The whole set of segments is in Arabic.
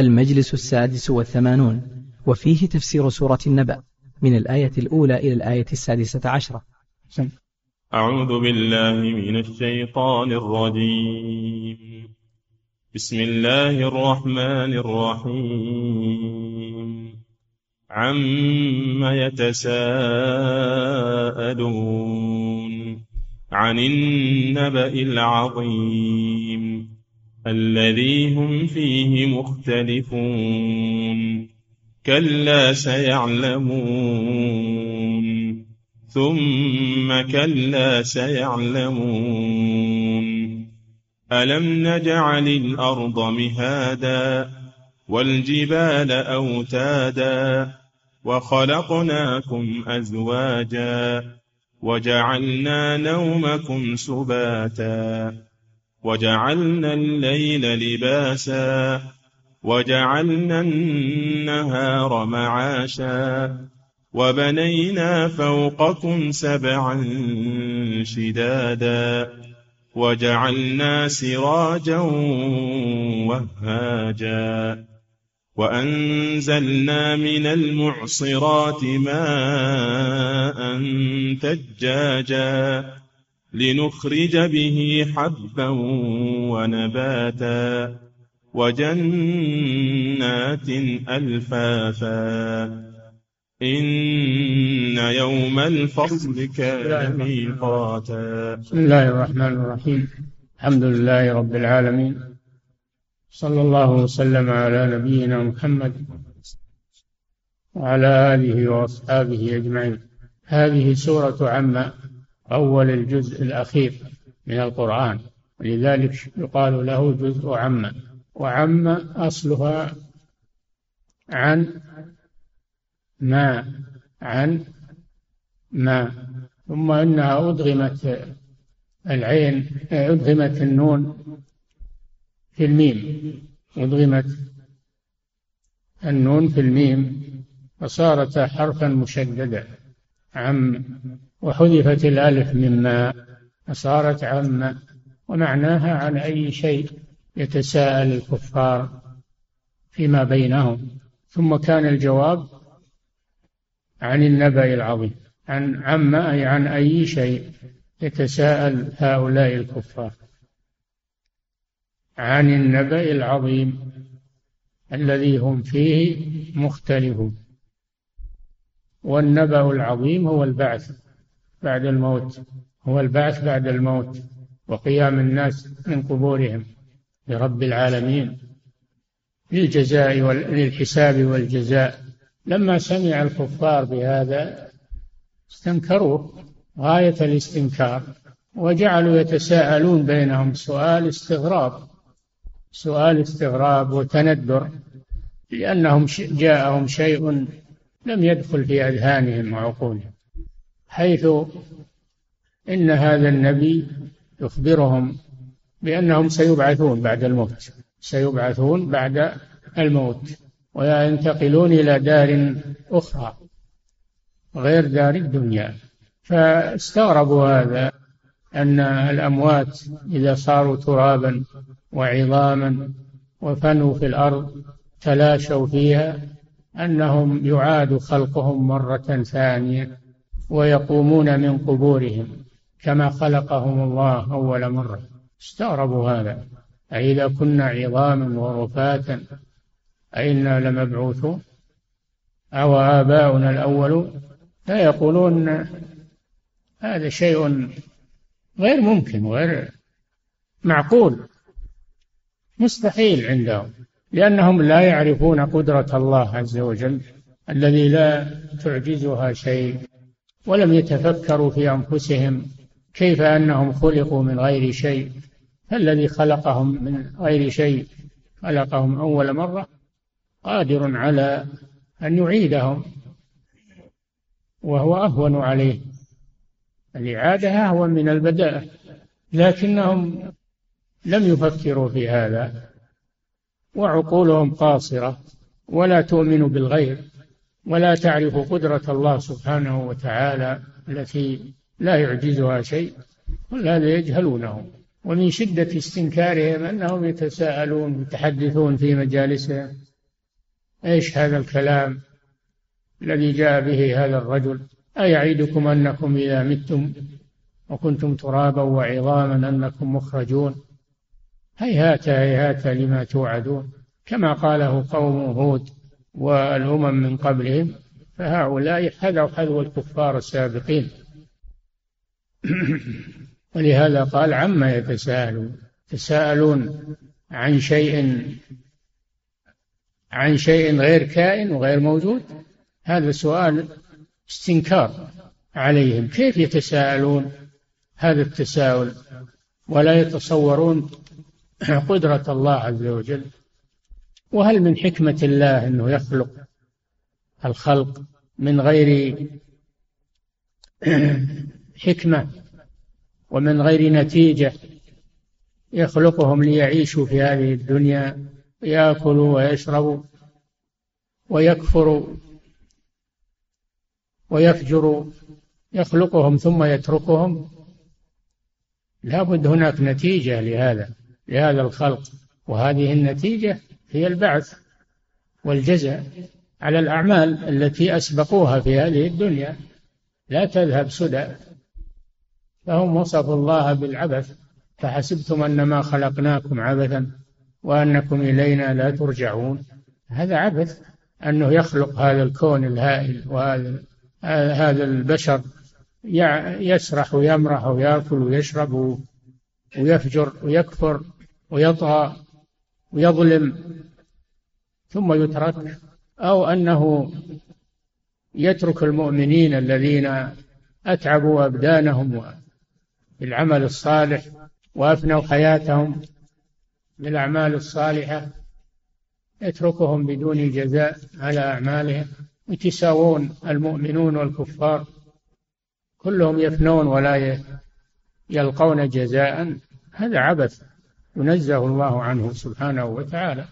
المجلس السادس والثمانون وفيه تفسير سورة النبأ من الآية الأولى إلى الآية السادسة عشرة. أعوذ بالله من الشيطان الرجيم. بسم الله الرحمن الرحيم. عم يتساءلون عن النبأ العظيم. الذي هم فيه مختلفون. كلا سيعلمون. ثم كلا سيعلمون. ألم نجعل الأرض مهادا والجبال أوتادا وخلقناكم أزواجا وجعلنا نومكم سباتا. وجعلنا الليل لباسا وجعلنا النهار معاشا وبنينا فوقكم سبعا شدادا وجعلنا سراجا وهاجا وأنزلنا من المعصرات ماء ثجاجا لنخرج به حبا ونباتا وجنات ألفافا. إن يوم الفصل كان ميقاتا. بسم الله الرحمن الرحيم. الحمد لله رب العالمين. صلى الله وسلم على نبينا محمد وعلى آله وأصحابه أجمعين. هذه سورة عما. أول الجزء الأخير من القرآن. ولذلك يقال له جزء عما وعم أصلها عن ما عن ما. ثم إنها أدغمت العين أدغمت النون في الميم. أدغمت النون في الميم فصارت حرفا مشددا عم وحذفت الألف مما فصارت عم ومعناها عن أي شيء يتساءل الكفار فيما بينهم. ثم كان الجواب عن النبأ العظيم عن عم أي عن أي شيء يتساءل هؤلاء الكفار. عن النبأ العظيم الذي هم فيه مختلفون. والنبأ العظيم هو البعث. بعد الموت هو البعث بعد الموت وقيام الناس من قبورهم لرب العالمين. للجزاء للحساب والجزاء. لما سمع الكفار بهذا استنكروه غاية الاستنكار وجعلوا يتساءلون بينهم سؤال استغراب سؤال استغراب وتندر لأنهم جاءهم شيء لم يدخل في أذهانهم وعقولهم. حيث إن هذا النبي يخبرهم بأنهم سيبعثون بعد الموت سيبعثون بعد الموت وينتقلون إلى دار أخرى غير دار الدنيا. فاستغربوا هذا أن الأموات إذا صاروا ترابا وعظاما وفنوا في الأرض تلاشوا فيها أنهم يعاد خلقهم مرة ثانية ويقومون من قبورهم كما خلقهم الله أول مرة. استغربوا هذا. أئذا كنا عظاما ورفاتا أئنا لمبعوثون. أو آباؤنا الأولون فيقولون هذا شيء غير ممكن غير معقول. مستحيل عندهم لأنهم لا يعرفون قدرة الله عز وجل الذي لا تعجزها شيء. ولم يتفكروا في أنفسهم كيف أنهم خلقوا من غير شيء. فالذي خلقهم من غير شيء خلقهم أول مرة قادر على أن يعيدهم وهو أهون عليه. الإعادة أهون من البداء لكنهم لم يفكروا في هذا وعقولهم قاصرة ولا تؤمن بالغير ولا تعرف قدرة الله سبحانه وتعالى التي لا يعجزها شيء كل هذا يجهلونه. ومن شدة استنكارهم أنهم يتساءلون يتحدثون في مجالسهم إيش هذا الكلام الذي جاء به هذا الرجل؟ أيعيدكم أنكم إذا متم وكنتم ترابا وعظاما أنكم مخرجون؟ هيهات هيهات لما توعدون. كما قاله قوم هود والأمم من قبلهم فهؤلاء حذوا حذو الكفار السابقين. ولهذا قال عما يتساءلون؟ يتساءلون عن شيء عن شيء غير كائن وغير موجود؟ هذا سؤال استنكار عليهم. كيف يتساءلون هذا التساؤل؟ ولا يتصورون قدرة الله عز وجل؟ وهل من حكمة الله أنه يخلق الخلق من غير حكمة ومن غير نتيجة يخلقهم ليعيشوا في هذه الدنيا ياكلوا ويشربوا ويكفروا ويفجر يخلقهم ثم يتركهم؟ لابد هناك نتيجة لهذا لهذا الخلق. وهذه النتيجة هي البعث والجزاء على الأعمال التي أسبقوها في هذه الدنيا. لا تذهب سدى. فهم وصفوا الله بالعبث. فحسبتم أنما خلقناكم عبثا وأنكم إلينا لا ترجعون. هذا عبث أنه يخلق هذا الكون الهائل وهذا هذا البشر. يسرح ويمرح ويأكل ويشرب ويفجر ويكفر ويطغى. ويظلم ثم يترك أو أنه يترك المؤمنين الذين أتعبوا أبدانهم بالعمل الصالح وأفنوا حياتهم بالأعمال الصالحة يتركهم بدون جزاء على أعمالهم. يتساوون المؤمنون والكفار كلهم يفنون ولا يلقون جزاء. هذا عبث. ينزه الله عنه سبحانه وتعالى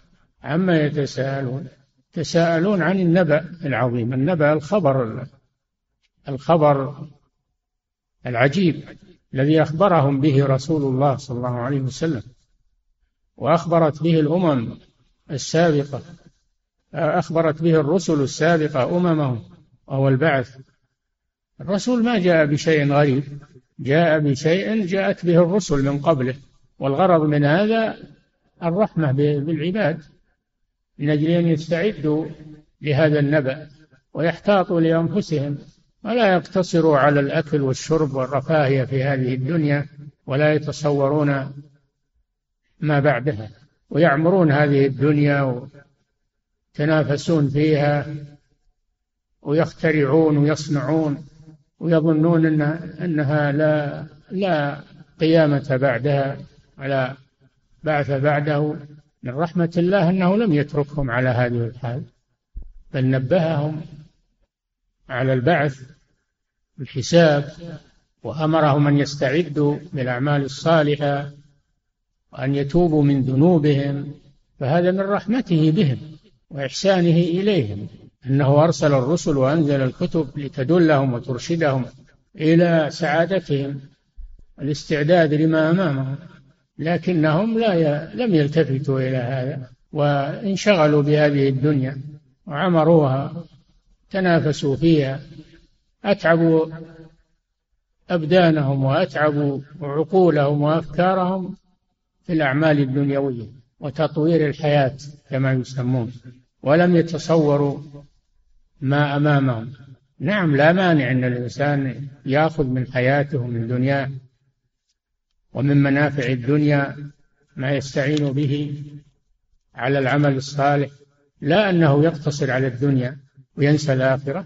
عما يتساءلون. يتساءلون عن النبأ العظيم. النبأ الخبر الخبر العجيب الذي أخبرهم به رسول الله صلى الله عليه وسلم وأخبرت به الأمم السابقة أخبرت به الرسل السابقة أممهم وهو البعث. الرسول ما جاء بشيء غريب جاء بشيء جاءت به الرسل من قبله. والغرض من هذا الرحمة بالعباد من أجل أن يستعدوا لهذا النبأ ويحتاطوا لأنفسهم ولا يقتصروا على الأكل والشرب والرفاهية في هذه الدنيا ولا يتصورون ما بعدها. ويعمرون هذه الدنيا ويتنافسون فيها ويخترعون ويصنعون ويظنون أن أنها لا لا قيامة بعدها. ولا بعث بعده من رحمة الله أنه لم يتركهم على هذه الحال بل نبههم على البعث الحساب وأمرهم أن يستعدوا بالأعمال الصالحة وأن يتوبوا من ذنوبهم فهذا من رحمته بهم وإحسانه إليهم أنه أرسل الرسل وأنزل الكتب لتدلهم وترشدهم إلى سعادتهم الاستعداد لما أمامهم. لكنهم لا ي... لم يلتفتوا إلى هذا وانشغلوا بهذه الدنيا وعمروها تنافسوا فيها أتعبوا أبدانهم وأتعبوا عقولهم وأفكارهم في الأعمال الدنيوية وتطوير الحياة كما يسمون ولم يتصوروا ما أمامهم. نعم لا مانع أن الإنسان يأخذ من حياته من دنياه ومن منافع الدنيا ما يستعين به على العمل الصالح لا أنه يقتصر على الدنيا وينسى الآخرة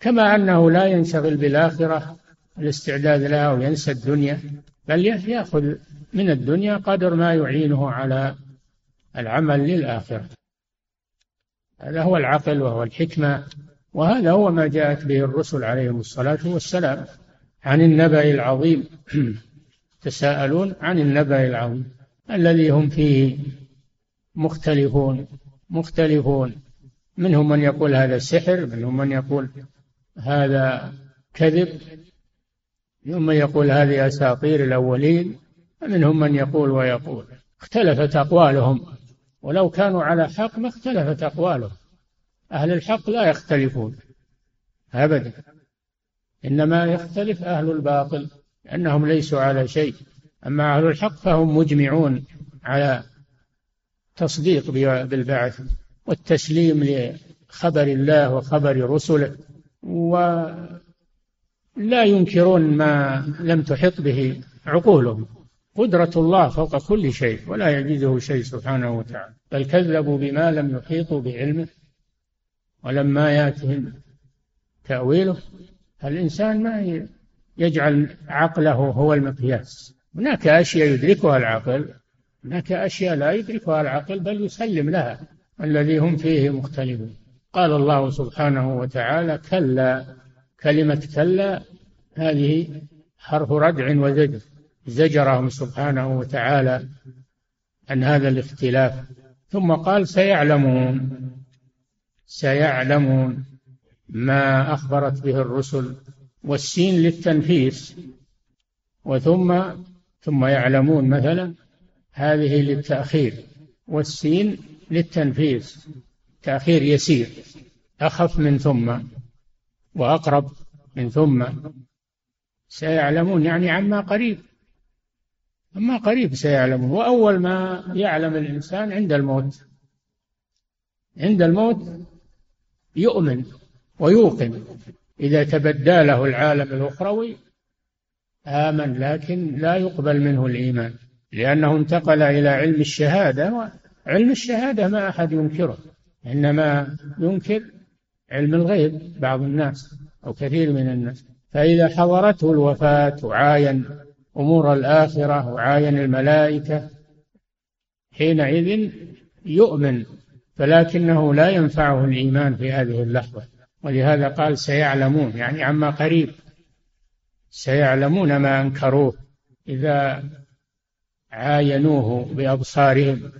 كما أنه لا ينشغل بالآخرة الاستعداد لها وينسى الدنيا بل يأخذ من الدنيا قدر ما يعينه على العمل للآخرة. هذا هو العقل وهو الحكمة وهذا هو ما جاءت به الرسل عليهم الصلاة والسلام عن النبأ العظيم. تساءلون عن النبأ العظيم الذي هم فيه مختلفون مختلفون. منهم من يقول هذا سحر منهم من يقول هذا كذب منهم من يقول هذه أساطير الأولين ومنهم من يقول ويقول. اختلفت أقوالهم. ولو كانوا على حق ما اختلفت أقوالهم. أهل الحق لا يختلفون أبدا. إنما يختلف أهل الباطل. لأنهم ليسوا على شيء. أما أهل الحق فهم مجمعون على تصديق بالبعث والتسليم لخبر الله وخبر رسله ولا ينكرون ما لم تحط به عقولهم. قدرة الله فوق كل شيء ولا يعجزه شيء سبحانه وتعالى. بل كذبوا بما لم يحيطوا بعلمه ولما ياتهم تأويله الإنسان ما يجعل عقله هو المقياس. هناك أشياء يدركها العقل هناك أشياء لا يدركها العقل بل يسلم لها الذي هم فيه مختلفون. قال الله سبحانه وتعالى كلا كلمة كلا هذه حرف ردع وزجر. زجرهم سبحانه وتعالى عن هذا الاختلاف. ثم قال سيعلمون سيعلمون ما أخبرت به الرسل والسين للتنفيس. وثم ثم يعلمون مثلا هذه للتأخير. والسين للتنفيذ تأخير يسير. أخف من ثم وأقرب من ثم. سيعلمون يعني عما قريب. أما قريب سيعلمون. وأول ما يعلم الإنسان عند الموت. عند الموت يؤمن ويوقن. إذا تبدى له العالم الأخروي آمن لكن لا يقبل منه الإيمان لأنه انتقل إلى علم الشهادة علم الشهادة ما أحد ينكره إنما ينكر علم الغيب بعض الناس أو كثير من الناس. فإذا حضرته الوفاة وعاين أمور الآخرة وعاين الملائكة حينئذ يؤمن فلكنه لا ينفعه الإيمان في هذه اللحظة. ولهذا قال سيعلمون يعني عما قريب. سيعلمون ما أنكروه. إذا عاينوه بأبصارهم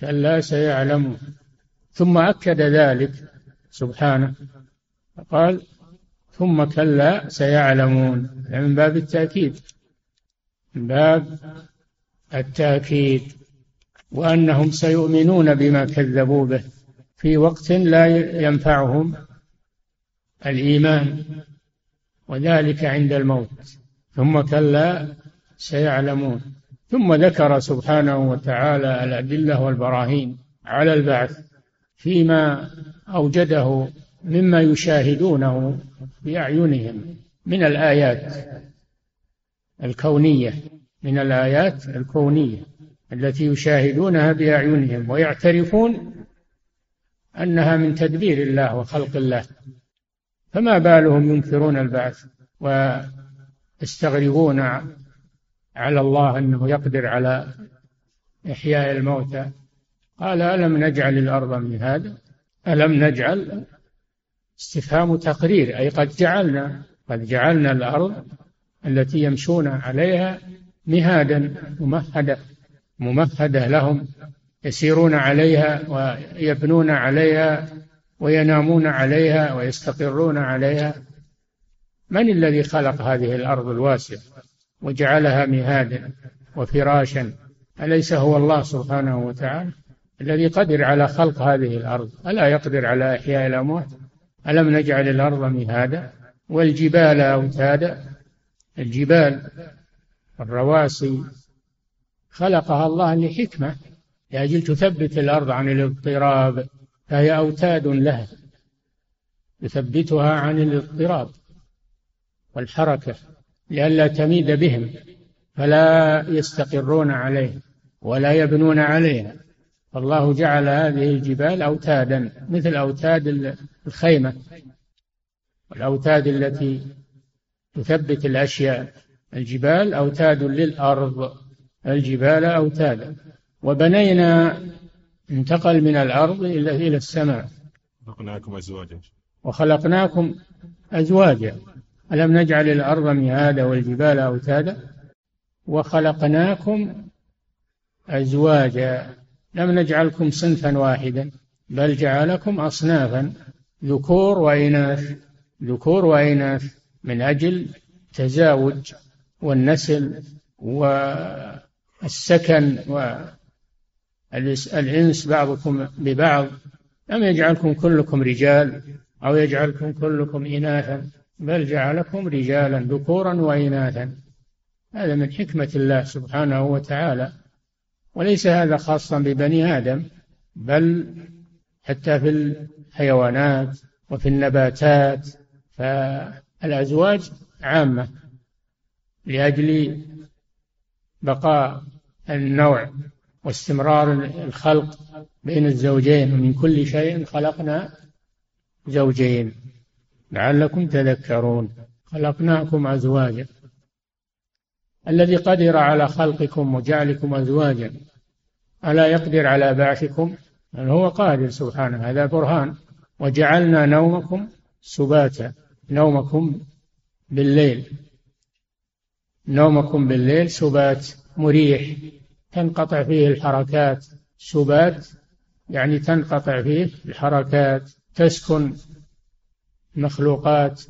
كلا سيعلمون. ثم أكد ذلك سبحانه. قال ثم كلا سيعلمون. من باب التأكيد. من باب التأكيد. وأنهم سيؤمنون بما كذبوا به. في وقت لا ينفعهم الإيمان وذلك عند الموت. ثم كلا سيعلمون. ثم ذكر سبحانه وتعالى الأدلة والبراهين على البعث فيما أوجده مما يشاهدونه بأعينهم من الآيات الكونية من الآيات الكونية التي يشاهدونها بأعينهم ويعترفون أنها من تدبير الله وخلق الله. فما بالهم ينكرون البعث ويستغربون على الله أنه يقدر على إحياء الموتى. قال ألم نجعل الأرض مهادا ألم نجعل استفهام تقرير؟ أي قد جعلنا قد جعلنا الأرض التي يمشون عليها مهادا ممهدة ممهدة لهم يسيرون عليها ويبنون عليها وينامون عليها ويستقرون عليها. من الذي خلق هذه الأرض الواسعة وجعلها مهادا وفراشا؟ أليس هو الله سبحانه وتعالى الذي قدر على خلق هذه الأرض؟ ألا يقدر على إحياء الأموات؟ ألم نجعل الأرض مهادا والجبال أوتادا؟ الجبال الرواسي. خلقها الله لحكمة. لأجل تثبت الأرض عن الاضطراب. فهي أوتاد لها يثبتها عن الاضطراب والحركة لئلا تميد بهم فلا يستقرون عليه ولا يبنون عليها. فالله جعل هذه الجبال أوتادا مثل أوتاد الخيمة والأوتاد التي تثبت الأشياء. الجبال أوتاد للأرض الجبال أوتادا. وبنينا انتقل من الأرض إلى إلى السماء. خلقناكم أزواجا. وخلقناكم أزواجا. ألم نجعل الأرض مهادا والجبال أوتادا؟ وخلقناكم أزواجا. لم نجعلكم صنفا واحدا بل جعلكم أصنافا. ذكور وإناث. ذكور وإناث من أجل تزاوج والنسل والسكن والإنس بعضكم ببعض لم يجعلكم كلكم رجال أو يجعلكم كلكم إناثا؟ بل جعلكم رجالا ذكورا وإناثا. هذا من حكمة الله سبحانه وتعالى. وليس هذا خاصا ببني آدم بل حتى في الحيوانات وفي النباتات. فالأزواج عامة لأجل بقاء النوع واستمرار الخلق بين الزوجين ومن كل شيء خلقنا زوجين. لعلكم تذكرون. خلقناكم أزواجا. الذي قدر على خلقكم وجعلكم أزواجا. ألا يقدر على بعثكم؟ بل هو قادر سبحانه. هذا برهان. وجعلنا نومكم سباتا. نومكم بالليل. نومكم بالليل سبات مريح. تنقطع فيه الحركات سبات يعني تنقطع فيه الحركات تسكن المخلوقات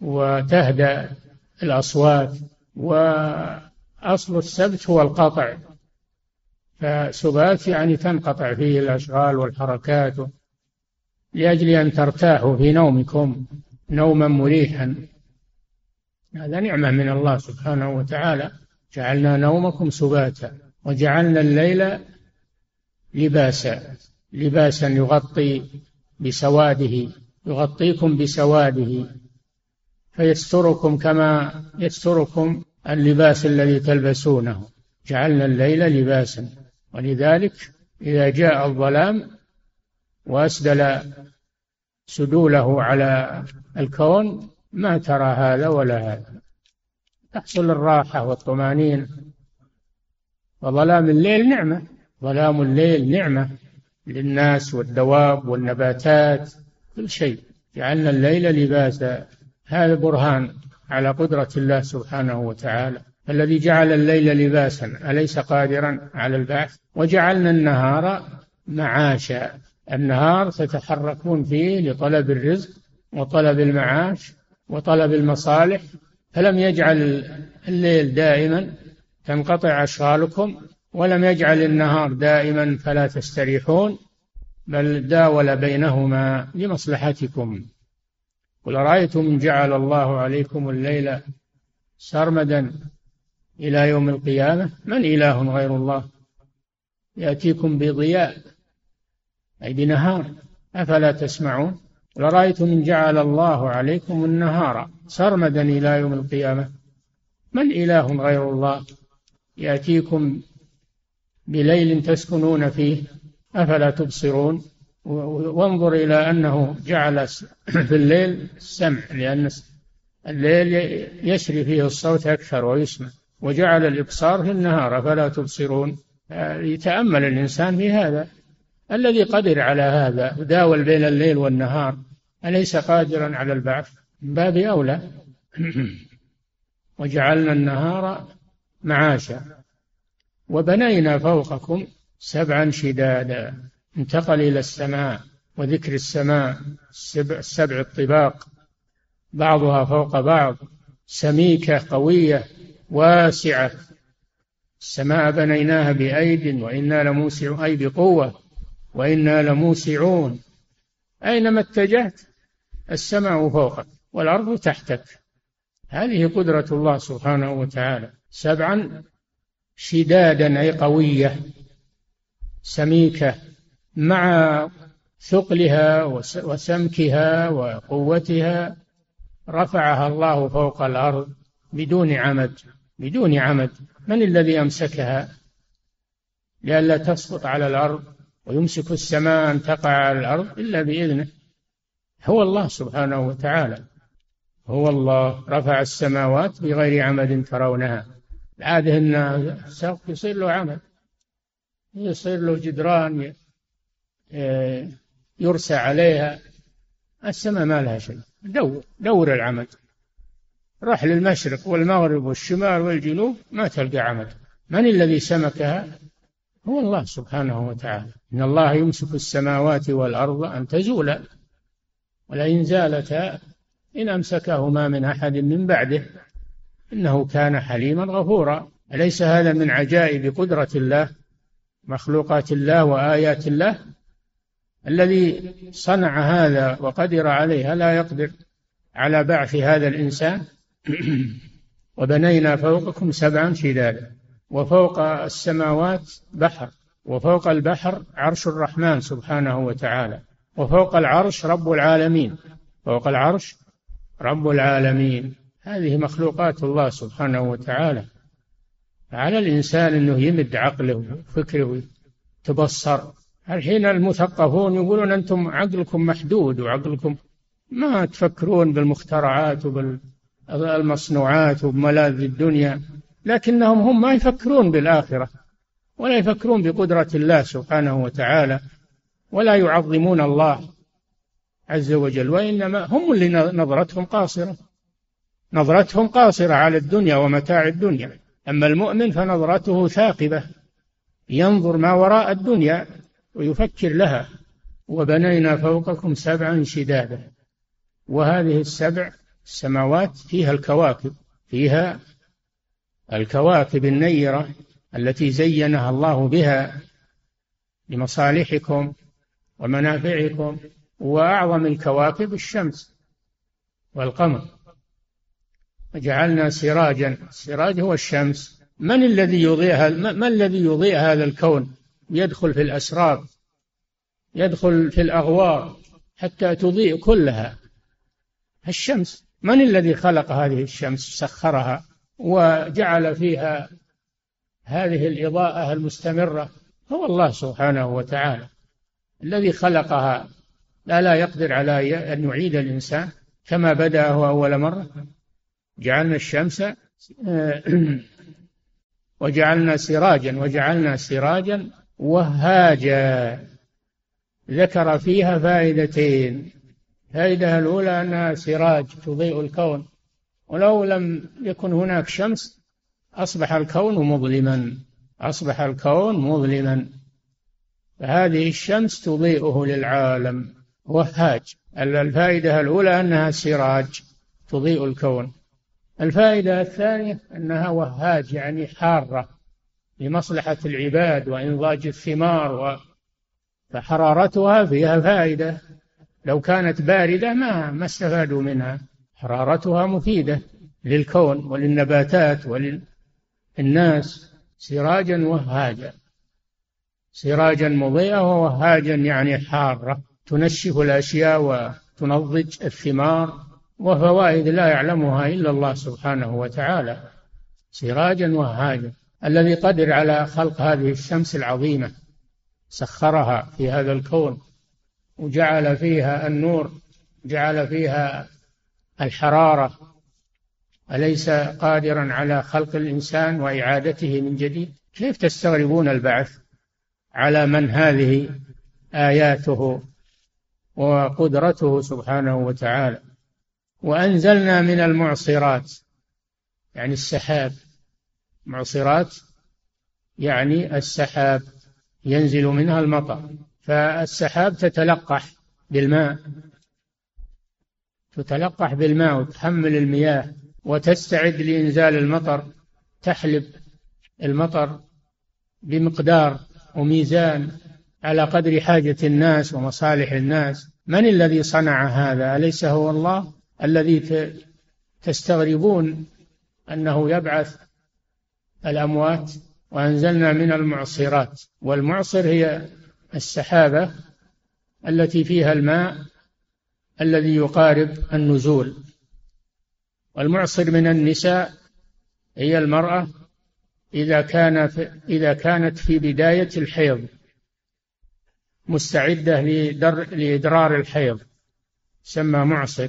وتهدأ الأصوات وأصل السبت هو القطع. فسبات يعني تنقطع فيه الأشغال والحركات لأجل أن ترتاحوا في نومكم نوما مريحا. هذا نعمة من الله سبحانه وتعالى. جعلنا نومكم سباتا وجعلنا الليل لباسا لباسا يغطي بسواده يغطيكم بسواده فيستركم كما يستركم اللباس الذي تلبسونه. جعلنا الليل لباسا ولذلك إذا جاء الظلام وأسدل سدوله على الكون ما ترى هذا ولا هذا. تحصل الراحة والطمأنينة. وظلام الليل نعمة ظلام الليل نعمة. للناس والدواب والنباتات كل شيء. جعلنا الليل لباسا. هذا برهان على قدرة الله سبحانه وتعالى. الذي جعل الليل لباسا أليس قادرا على البعث؟ وجعلنا النهار معاشا. النهار تتحركون فيه لطلب الرزق وطلب المعاش وطلب المصالح فلم يجعل الليل دائما تنقطع أشغالكم. ولم يجعل النهار دائما فلا تستريحون. بل داول بينهما لمصلحتكم. قل رأيتم إن جعل الله عليكم الليل سرمدا إلى يوم القيامة؟ من إله غير الله؟ يأتيكم بضياء أي بنهار. أفلا تسمعون؟ لرأيتم إن جعل الله عليكم النهار سرمدا إلى يوم القيامة. من إله غير الله؟ يأتيكم بليل تسكنون فيه أفلا تبصرون؟ وانظر إلى أنه جعل في الليل السمع لأن الليل يسري فيه الصوت أكثر ويسمع. وجعل الإبصار في النهار فلا تبصرون؟ يتأمل الإنسان في هذا. الذي قدر على هذا وداول بين الليل والنهار أليس قادرا على البعث؟ من باب أولى وجعلنا النهار معاشا وبنينا فوقكم سبعا شدادا انتقل إلى السماء وذكر السماء السبع, السبع الطباق بعضها فوق بعض سميكة قوية واسعة. السماء بنيناها بأيد وإنا لموسع أي بقوة. وإنا لموسعون. أينما اتجهت السماء فوقك والأرض تحتك. هذه قدرة الله سبحانه وتعالى. سبعا شدادا أي قوية سميكة مع ثقلها وسمكها وقوتها رفعها الله فوق الأرض بدون عمد. بدون عمد. من الذي أمسكها؟ لئلا تسقط على الأرض ويمسك السماء أن تقع على الأرض إلا بإذنه. هو الله سبحانه وتعالى. هو الله. رفع السماوات بغير عمد ترونها. العادة أن السقف يصير له عمد يصير له جدران يرسى عليها. السماء ما لها شيء. دور دور العمد راح للمشرق والمغرب والشمال والجنوب ما تلقى عمد من الذي سمكها؟ هو الله سبحانه وتعالى. إن الله يمسك السماوات والأرض أن تزولا ولئن زالتا إن أمسكهما من أحد من بعده. إنه كان حليما غفورا. أليس هذا من عجائب قدرة الله مخلوقات الله وآيات الله؟ الذي صنع هذا وقدر عليه لا يقدر على بعث هذا الإنسان. وبنينا فوقكم سبعا شدادا وفوق السماوات بحر. وفوق البحر عرش الرحمن سبحانه وتعالى. وفوق العرش رب العالمين. فوق العرش رب العالمين. هذه مخلوقات الله سبحانه وتعالى. على الإنسان أنه يمد عقله وفكره وتبصر الحين المثقفون يقولون أنتم عقلكم محدود وعقلكم ما تفكرون بالمخترعات وبالمصنوعات وبملاذ الدنيا. لكنهم هم ما يفكرون بالآخرة. ولا يفكرون بقدرة الله سبحانه وتعالى ولا يعظمون الله عز وجل وإنما هم اللي نظرتهم قاصرة. نظرتهم قاصرة على الدنيا ومتاع الدنيا. أما المؤمن فنظرته ثاقبة ينظر ما وراء الدنيا ويفكر لها. وبنينا فوقكم سبعا شدادا. وهذه السبع السماوات فيها الكواكب فيها الكواكب النيرة التي زينها الله بها لمصالحكم ومنافعكم وأعظم الكواكب الشمس والقمر. وجعلنا سراجا السراج هو الشمس. من الذي يضيء ما الذي يضيء هذا الكون؟ يدخل في الأسرار يدخل في الأغوار حتى تضيء كلها الشمس. من الذي خلق هذه الشمس؟ سخرها وجعل فيها هذه الإضاءة المستمرة هو الله سبحانه وتعالى الذي خلقها. لا لا يقدر على أن يعيد الإنسان كما بدأه أول مرة. جعلنا الشمس وجعلنا سراجا وجعلنا سراجا وهاجا. ذكر فيها فائدتين. الفائدة الأولى أنها سراج تضيء الكون. ولو لم يكن هناك شمس أصبح الكون مظلما أصبح الكون مظلما. فهذه الشمس تضيئه للعالم وهاج الفائدة الأولى أنها سراج تضيء الكون. الفائدة الثانية أنها وهاج يعني حارة لمصلحة العباد وإنضاج الثمار و فحرارتها فيها فائدة. لو كانت باردة ما ما استفادوا منها. حرارتها مفيدة للكون وللنباتات وللناس سراجا وهاجا. سراجا مضيئة ووهاجا يعني حارة. تنشف الأشياء وتنضج الثمار وفوائد لا يعلمها إلا الله سبحانه وتعالى. سراجا وهاجا. الذي قدر على خلق هذه الشمس العظيمة. سخرها في هذا الكون. وجعل فيها النور. جعل فيها الحرارة. أليس قادرا على خلق الإنسان وإعادته من جديد؟ كيف تستغربون البعث على من هذه آياته وقدرته سبحانه وتعالى؟ وأنزلنا من المعصرات يعني السحاب. معصرات يعني السحاب ينزل منها المطر. فالسحاب تتلقح بالماء تتلقح بالماء وتحمل المياه. وتستعد لإنزال المطر تحلب المطر بمقدار وميزان على قدر حاجة الناس ومصالح الناس. من الذي صنع هذا؟ أليس هو الله؟ الذي تستغربون أنه يبعث الأموات وأنزلنا من المعصرات. والمعصر هي السحابة التي فيها الماء الذي يقارب النزول. والمعصر من النساء هي المرأة إذا كان إذا كانت في بداية الحيض مستعدة لإدرار الحيض سمى معصر.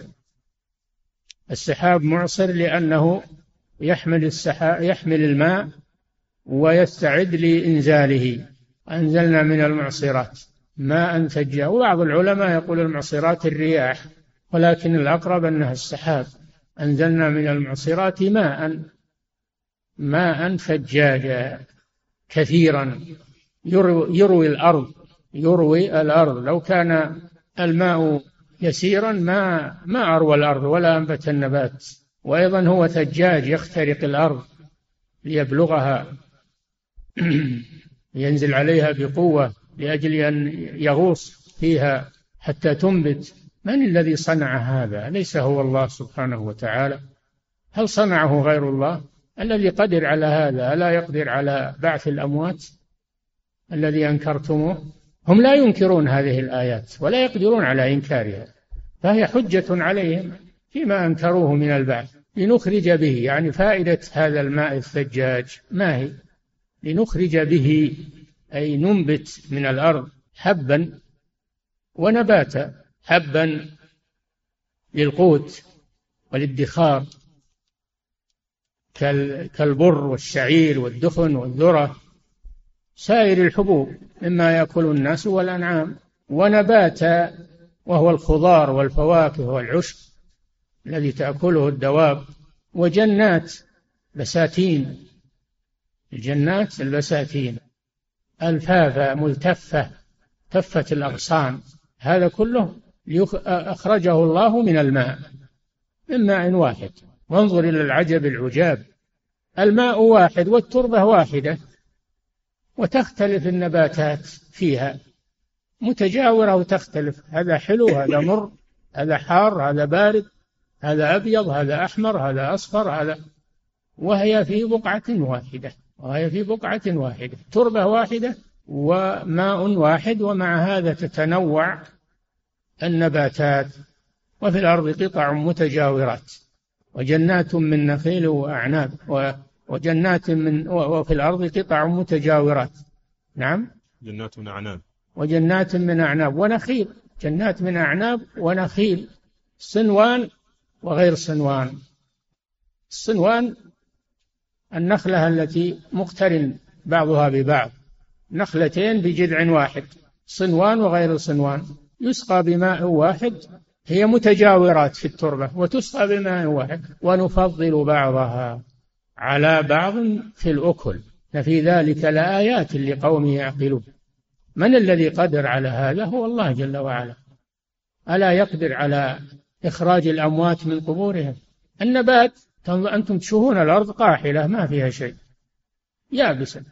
السحاب معصر لأنه يحمل السحاب يحمل الماء ويستعد لإنزاله. أنزلنا من المعصرات ماء ثجا وبعض العلماء يقول المعصرات الرياح ولكن الأقرب أنها السحاب. أنزلنا من المعصرات ماء ماء ثجاجا كثيرا. يروي, يروي الأرض يروي الأرض. لو كان الماء يسيرا ما ما أروى الأرض ولا أنبت النبات. وأيضا هو ثجاج يخترق الأرض ليبلغها ينزل عليها بقوة لأجل أن يغوص فيها حتى تنبت. من الذي صنع هذا؟ ليس هو الله سبحانه وتعالى. هل صنعه غير الله؟ الذي قدر على هذا ألا يقدر على بعث الأموات الذي أنكرتموه؟ هم لا ينكرون هذه الآيات ولا يقدرون على إنكارها فهي حجة عليهم فيما أنكروه من البعث. لنخرج به يعني فائدة هذا الماء الثجاج ما هي؟ لنخرج به أي ننبت من الأرض حبا ونباتا. حبا للقوت والادخار كالبر والشعير والدخن والذرة سائر الحبوب مما يأكل الناس والأنعام ونباتا وهو الخضار والفواكه والعشب الذي تأكله الدواب وجنات بساتين الجنات البساتين ألفافا ملتفة تفت الأغصان هذا كله أخرجه الله من الماء من ماء واحد. وانظر إلى العجب العجاب. الماء واحد والتربة واحدة وتختلف النباتات فيها. متجاورة وتختلف. هذا حلو هذا مر هذا حار هذا بارد هذا أبيض هذا أحمر هذا أصفر هذا. وهي في بقعة واحدة وهي في بقعة واحدة. تربة واحدة وماء واحد ومع هذا تتنوع النباتات وفي الأرض قطع متجاورات وجنات من نخيل وأعناب وجنات من وفي الأرض قطع متجاورات. نعم؟ جنات من أعناب. وجنات من أعناب ونخيل. جنات من أعناب ونخيل. صنوان وغير صنوان. الصنوان النخلة التي مقترن بعضها ببعض. نخلتين بجذع واحد. صنوان وغير صنوان. يسقى بماء واحد. هي متجاورات في التربة. وتسقى بماء واحد. ونفضل بعضها على بعض في الأكل. ففي ذلك لآيات لقوم يعقلون. من الذي قدر على هذا؟ هو الله جل وعلا. ألا يقدر على إخراج الأموات من قبورهم؟ النبات أنتم تشوفون الأرض قاحلة ما فيها شيء. يابسة.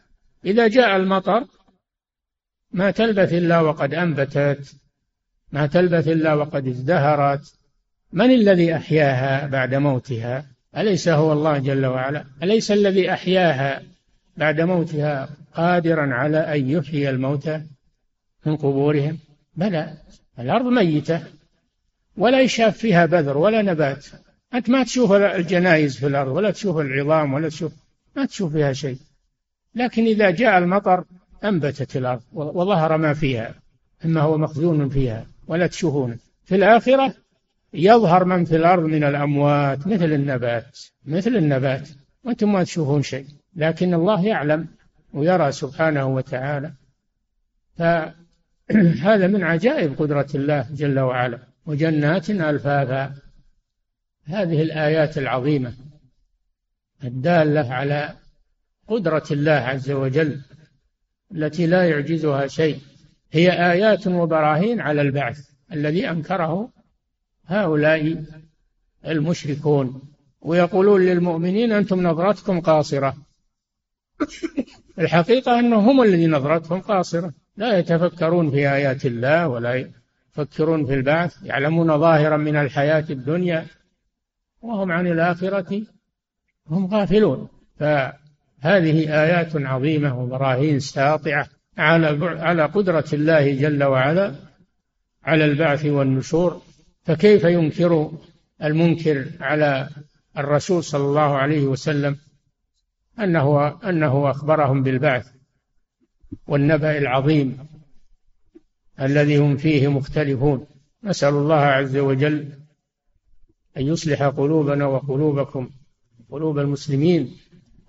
إذا جاء المطر ما تلبث إلا وقد أنبتت. ما تلبث إلا وقد ازدهرت. من الذي أحياها بعد موتها؟ أليس هو الله جل وعلا؟ أليس الذي أحياها بعد موتها قادرا على أن يحيي الموتى من قبورهم؟ بلى الأرض ميتة ولا يشاف فيها بذر ولا نبات. أنت ما تشوف الجنايز في الأرض ولا تشوف العظام ولا تشوف ما تشوف فيها شيء. لكن إذا جاء المطر أنبتت الأرض وظهر ما فيها مما هو مخزون فيها. ولا تشوفونه في الآخرة يظهر من في الأرض من الأموات مثل النبات مثل النبات وأنتم ما تشوفون شيء. لكن الله يعلم ويرى سبحانه وتعالى. فهذا من عجائب قدرة الله جل وعلا. وجنات ألفافا. هذه الآيات العظيمة الدالة على قدرة الله عز وجل التي لا يعجزها شيء. هي آيات وبراهين على البعث الذي أنكره هؤلاء المشركون ويقولون للمؤمنين أنتم نظرتكم قاصرة. الحقيقة أنهم هم الذين نظرتهم قاصرة. لا يتفكرون في آيات الله ولا يفكرون في البعث يعلمون ظاهرا من الحياة الدنيا وهم عن الآخرة هم غافلون. فهذه آيات عظيمة وبراهين ساطعة. على على قدرة الله جل وعلا على البعث والنشور فكيف ينكر المنكر على الرسول صلى الله عليه وسلم أنه أنه أخبرهم بالبعث والنبأ العظيم الذي هم فيه مختلفون؟ نسأل الله عز وجل أن يصلح قلوبنا وقلوبكم قلوب المسلمين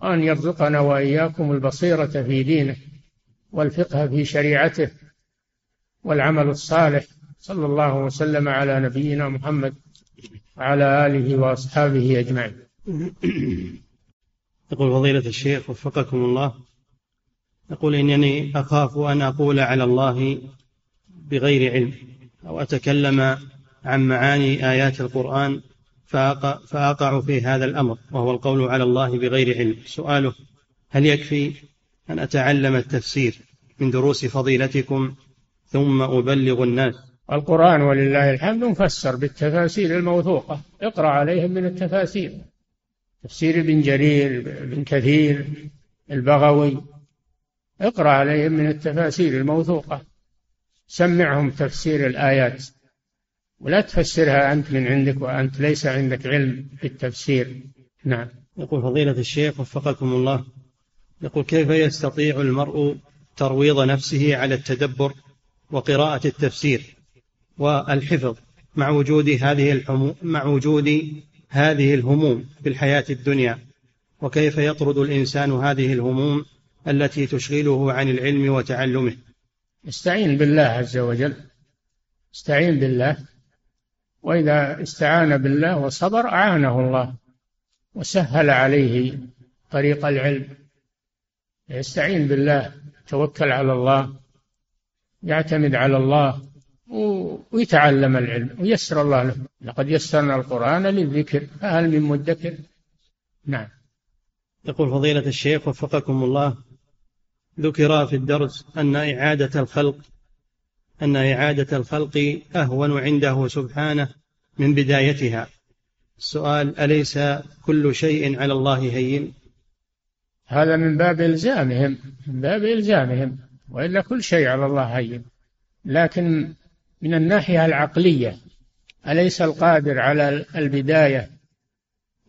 وأن يرزقنا وإياكم البصيرة في دينه. والفقه في شريعته والعمل الصالح. صلى الله وسلم على نبينا محمد وعلى آله وأصحابه أجمعين. يقول فضيلة الشيخ وفقكم الله يقول إنني أخاف أن أقول على الله بغير علم أو أتكلم عن معاني آيات القرآن فأقع, فأقع في هذا الأمر وهو القول على الله بغير علم. سؤاله هل يكفي أن أتعلم التفسير من دروس فضيلتكم ثم أبلغ الناس. القرآن ولله الحمد مفسر بالتفاسير الموثوقة. اقرأ عليهم من التفاسير. تفسير ابن جرير ابن كثير البغوي. اقرأ عليهم من التفاسير الموثوقة. سمعهم تفسير الآيات. ولا تفسرها أنت من عندك وأنت ليس عندك علم في التفسير نعم. يقول فضيلة الشيخ وفقكم الله. يقول كيف يستطيع المرء ترويض نفسه على التدبر وقراءة التفسير والحفظ مع وجود هذه الحمو مع وجود هذه الهموم في الحياة الدنيا؟ وكيف يطرد الإنسان هذه الهموم التي تشغله عن العلم وتعلمه؟ استعين بالله عز وجل. استعين بالله. وإذا استعان بالله وصبر أعانه الله وسهل عليه طريق العلم. يستعين بالله توكل على الله يعتمد على الله ويتعلم العلم ويسر الله له. لقد يسرنا القرآن للذكر فهل من مدكر؟ نعم. يقول فضيلة الشيخ وفقكم الله ذكر في الدرس أن إعادة الخلق أن إعادة الخلق أهون عنده سبحانه من بدايتها. السؤال أليس كل شيء على الله هين؟ هذا من باب إلزامهم من باب إلزامهم وإلا كل شيء على الله هين. لكن من الناحية العقلية أليس القادر على البداية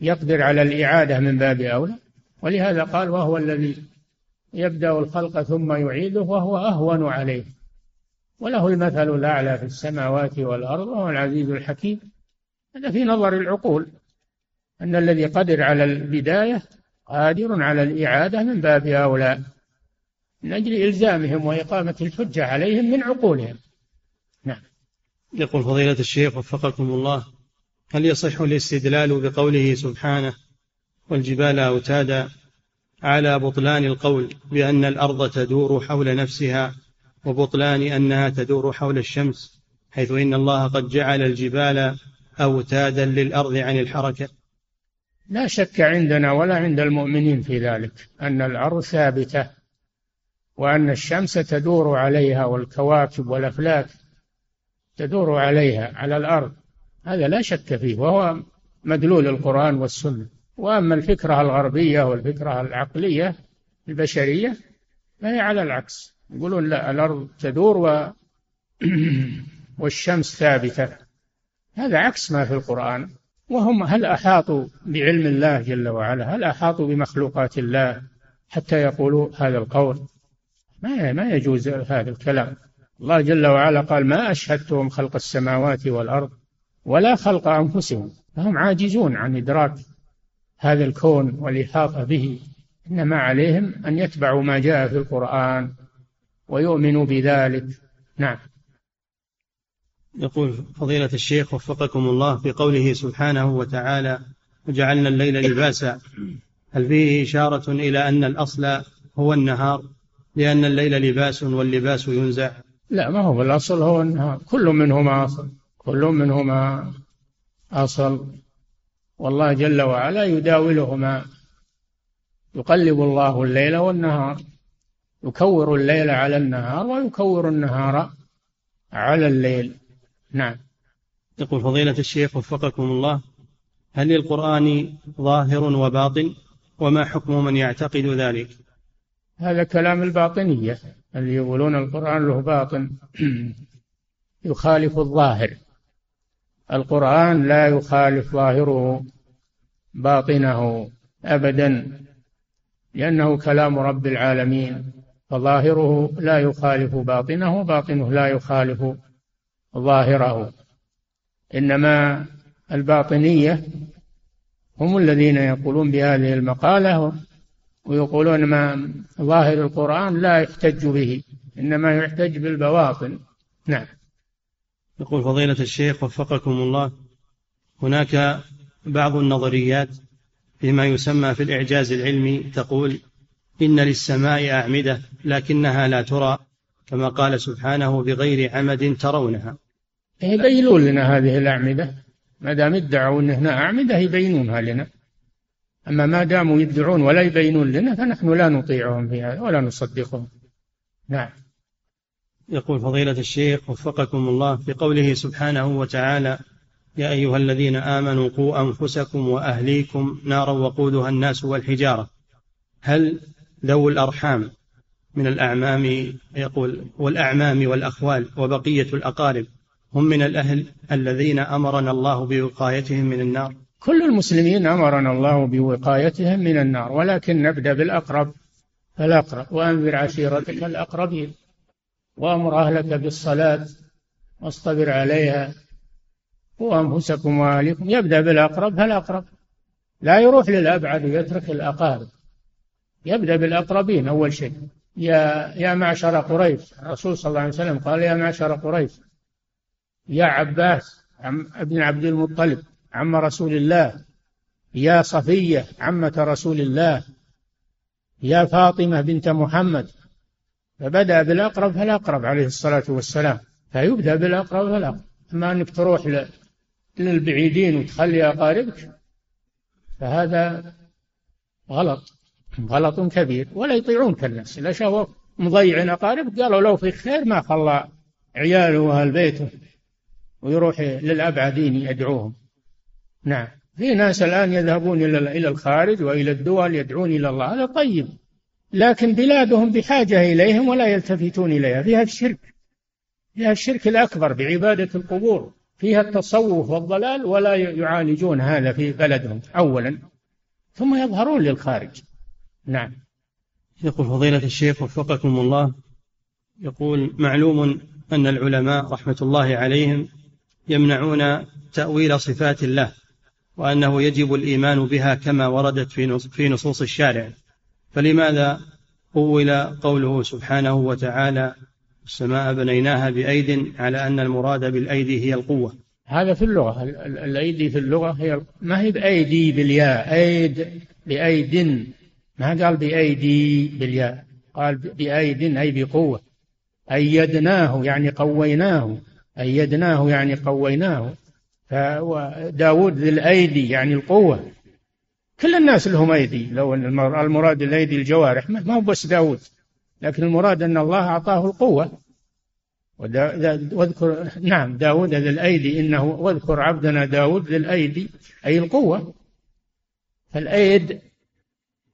يقدر على الإعادة من باب أولى؟ ولهذا قال وهو الذي يبدأ الخلق ثم يعيده وهو أهون عليه. وله المثل الأعلى في السماوات والأرض وهو العزيز الحكيم. هذا في نظر العقول. أن الذي قدر على البداية قادر على الإعادة من باب أولى من أجل إلزامهم وإقامة الحجة عليهم من عقولهم. نعم. يقول فضيلة الشيخ وفقكم الله هل يصح الاستدلال بقوله سبحانه والجبال أوتادا على بطلان القول بأن الأرض تدور حول نفسها وبطلان أنها تدور حول الشمس حيث إن الله قد جعل الجبال أوتادا للأرض عن الحركة؟ لا شك عندنا ولا عند المؤمنين في ذلك أن الأرض ثابتة وأن الشمس تدور عليها والكواكب والأفلاك تدور عليها على الأرض. هذا لا شك فيه وهو مدلول القرآن والسنة. وأما الفكرة الغربية والفكرة العقلية البشرية فهي على العكس. يقولون لا الأرض تدور و والشمس ثابتة. هذا عكس ما في القرآن. وهم هل أحاطوا بعلم الله جل وعلا؟ هل أحاطوا بمخلوقات الله حتى يقولوا هذا القول؟ ما ما يجوز هذا الكلام. الله جل وعلا قال ما أشهدتهم خلق السماوات والأرض ولا خلق أنفسهم. فهم عاجزون عن إدراك هذا الكون والإحاطة به. إنما عليهم أن يتبعوا ما جاء في القرآن ويؤمنوا بذلك. نعم. يقول فضيلة الشيخ وفقكم الله في قوله سبحانه وتعالى وجعلنا الليل لباسا هل فيه إشارة إلى أن الأصل هو النهار؟ لأن الليل لباس واللباس ينزع. لا ما هو الأصل هو النهار. كل منهما أصل. كل منهما أصل. والله جل وعلا يداولهما. يقلب الله الليل والنهار. يكور الليل على النهار ويكور النهار على الليل. نعم. يقول فضيلة الشيخ وفقكم الله هل للقرآن ظاهر وباطن؟ وما حكم من يعتقد ذلك؟ هذا كلام الباطنية. اللي يقولون القرآن له باطن. يخالف الظاهر. القرآن لا يخالف ظاهره باطنه أبدا لأنه كلام رب العالمين. فظاهره لا يخالف باطنه باطنه لا يخالف ظاهره. إنما الباطنية هم الذين يقولون بهذه المقالة ويقولون ما ظاهر القرآن لا يحتج به إنما يحتج بالبواطن. نعم. يقول فضيلة الشيخ وفقكم الله هناك بعض النظريات فيما يسمى في الإعجاز العلمي تقول إن للسماء أعمدة لكنها لا ترى كما قال سبحانه بغير عمد ترونها. يبينون لنا هذه الأعمدة. ما دام ادعوا أن هنا أعمدة يبينونها لنا. أما ما داموا يدعون ولا يبينون لنا فنحن لا نطيعهم في هذا ولا نصدقهم. نعم. يقول فضيلة الشيخ وفقكم الله في قوله سبحانه وتعالى يا أيها الذين آمنوا قوا أنفسكم وأهليكم نارا وقودها الناس والحجارة. هل ذوو الأرحام من الأعمام يقول والأعمام والأخوال وبقية الأقارب هم من الأهل الذين أمرنا الله بوقايتهم من النار. كل المسلمين أمرنا الله بوقايتهم من النار ولكن نبدأ بالأقرب. فالأقرب وأنذر عشيرتك الأقربين وأمر أهلك بالصلاة واصطبر عليها وأنفسكم وأهلكم يبدأ بالأقرب فالأقرب. لا يروح للأبعد ويترك الأقارب. يبدأ بالأقربين أول شيء. يا يا معشر قريش الرسول صلى الله عليه وسلم قال يا معشر قريش يا عباس عم ابن عبد المطلب عم رسول الله يا صفية عمة رسول الله يا فاطمة بنت محمد فبدأ بالأقرب فالأقرب عليه الصلاة والسلام فيبدأ بالأقرب فالأقرب. أما أنك تروح للبعيدين وتخلي أقاربك فهذا غلط غلط كبير ولا يطيعونك الناس. إذا شافوا مضيعين أقارب قالوا لو في خير ما خلى عياله وأهل بيته. ويروح للأبعدين يدعوهم. نعم. في ناس الآن يذهبون إلى الخارج وإلى الدول يدعون إلى الله. هذا طيب. لكن بلادهم بحاجة إليهم ولا يلتفتون إليها. فيها الشرك. فيها الشرك الأكبر بعبادة القبور. فيها التصوف والضلال ولا يعالجون هذا في بلدهم أولا. ثم يظهرون للخارج. نعم. يقول فضيلة الشيخ وفقكم الله يقول معلوم أن العلماء رحمة الله عليهم يمنعون تأويل صفات الله وأنه يجب الإيمان بها كما وردت في نصوص الشارع. فلماذا أول قوله سبحانه وتعالى السماء بنيناها بأيد على أن المراد بالأيدي هي القوة؟ هذا في اللغة. الأيدي في اللغة هي ما هي بأيدي بالياء؟ أيد بأيد. ما قال بأيدي بالياء؟ قال بأيد أي بقوة. أيدناه يعني قويناه. أيدناه يعني قويناه. فداود ذي الأيدي يعني القوة. كل الناس لهم أيدي. لو المراد الأيدي الجوارح ما هو بس داود. لكن المراد أن الله أعطاه القوة. واذكر نعم داود ذي الأيدي إنه واذكر عبدنا داود ذي الأيدي أي القوة. فالأيد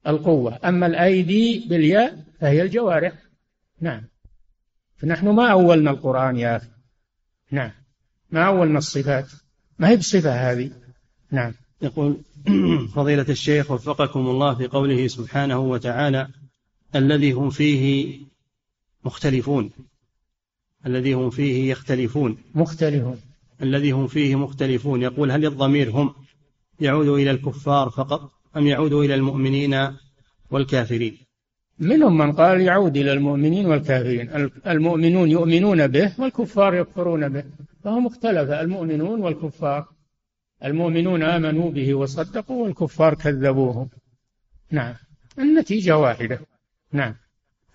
القوة. أما الأيدي بالياء فهي الجوارح. نعم. فنحن ما أولنا القرآن يا أخي. نعم. ما أولنا الصفات؟ ما هي بصفة هذه؟ نعم. يقول فضيلة الشيخ وفقكم الله في قوله سبحانه وتعالى الذي هم فيه مختلفون. الذي هم فيه يختلفون. مختلفون. الذي هم فيه مختلفون. يقول هل الضمير هم يعود إلى الكفار فقط أم يعود إلى المؤمنين والكافرين؟ منهم من قال يعود إلى المؤمنين والكافرين. المؤمنون يؤمنون به والكفار يكفرون به. فهو مختلف المؤمنون والكفار. المؤمنون آمنوا به وصدقوا والكفار كذبوه. نعم. النتيجة واحدة. نعم.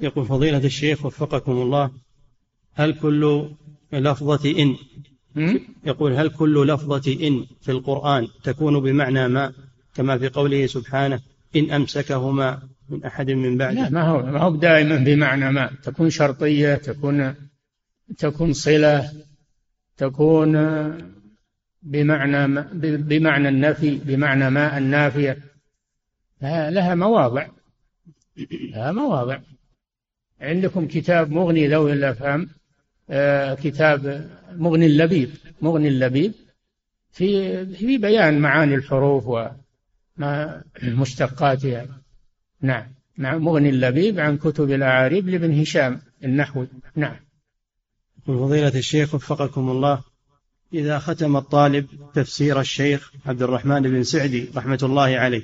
يقول فضيلة الشيخ وفقكم الله هل كل لفظة إن؟ يقول هل كل لفظة إن في القرآن تكون بمعنى ما؟ كما في قوله سبحانه إن أمسكهما من أحد من بعده. لا ما هو ما هو دائما بمعنى ما. تكون شرطية تكون تكون صلة تكون بمعنى بمعنى النفي بمعنى ما النافية. لها مواضع. لها مواضع. عندكم كتاب مغني ذوي الأفهام آه كتاب مغني اللبيب. مغني اللبيب في في بيان معاني الحروف وما مشتقاتها. نعم. نعم. مغني اللبيب عن كتب الأعاريب لابن هشام النحوي. نعم. فضيلة الشيخ وفقكم الله إذا ختم الطالب تفسير الشيخ عبد الرحمن بن سعدي رحمة الله عليه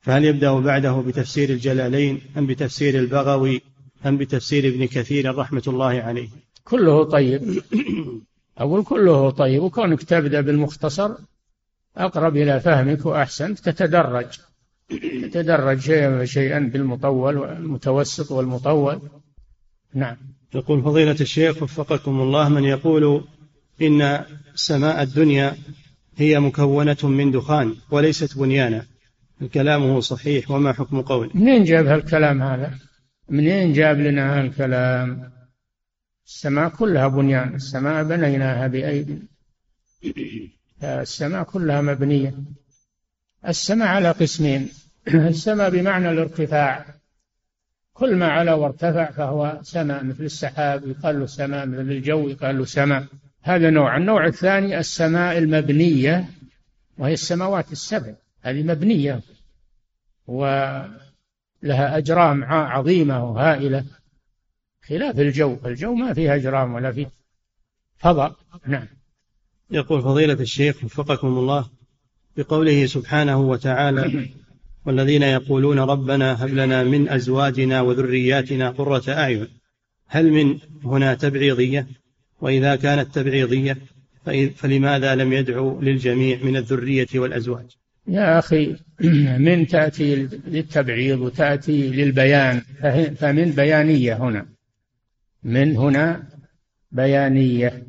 فهل يبدأ بعده بتفسير الجلالين أم بتفسير البغوي أم بتفسير ابن كثير رحمة الله عليه؟ كله طيب. أقول كله طيب. وكونك تبدأ بالمختصر أقرب إلى فهمك وأحسن تتدرج. تتدرج شيئا فشيئا بالمطول والمتوسط والمطول. نعم. يقول فضيلة الشيخ وفقكم الله من يقول إن سماء الدنيا هي مكونة من دخان وليست بنيانا كلامه صحيح وما حكم قوله؟ منين جاب هالكلام هذا؟ منين جاب لنا هالكلام؟ السماء كلها بنيان السماء بنيناها بأيدي. السماء كلها مبنية. السماء على قسمين. السماء بمعنى الارتفاع. كل ما علا وارتفع فهو سماء مثل السحاب يقال له سماء مثل الجو يقال له سماء هذا نوع. النوع الثاني السماء المبنية وهي السماوات السبع. هذه مبنية ولها أجرام عظيمة وهائلة. خلاف الجو. الجو ما فيه أجرام ولا فيه فضاء. نعم. يقول فضيلة الشيخ وفقكم الله بقوله سبحانه وتعالى والذين يقولون ربنا هب لنا من أزواجنا وذرياتنا قرة أعين. هل من هنا تبعيضية؟ وإذا كانت تبعيضية فلماذا لم يدعو للجميع من الذرية والأزواج؟ يا أخي من تأتي للتبعيض وتأتي للبيان فمن بيانية هنا. من هنا بيانية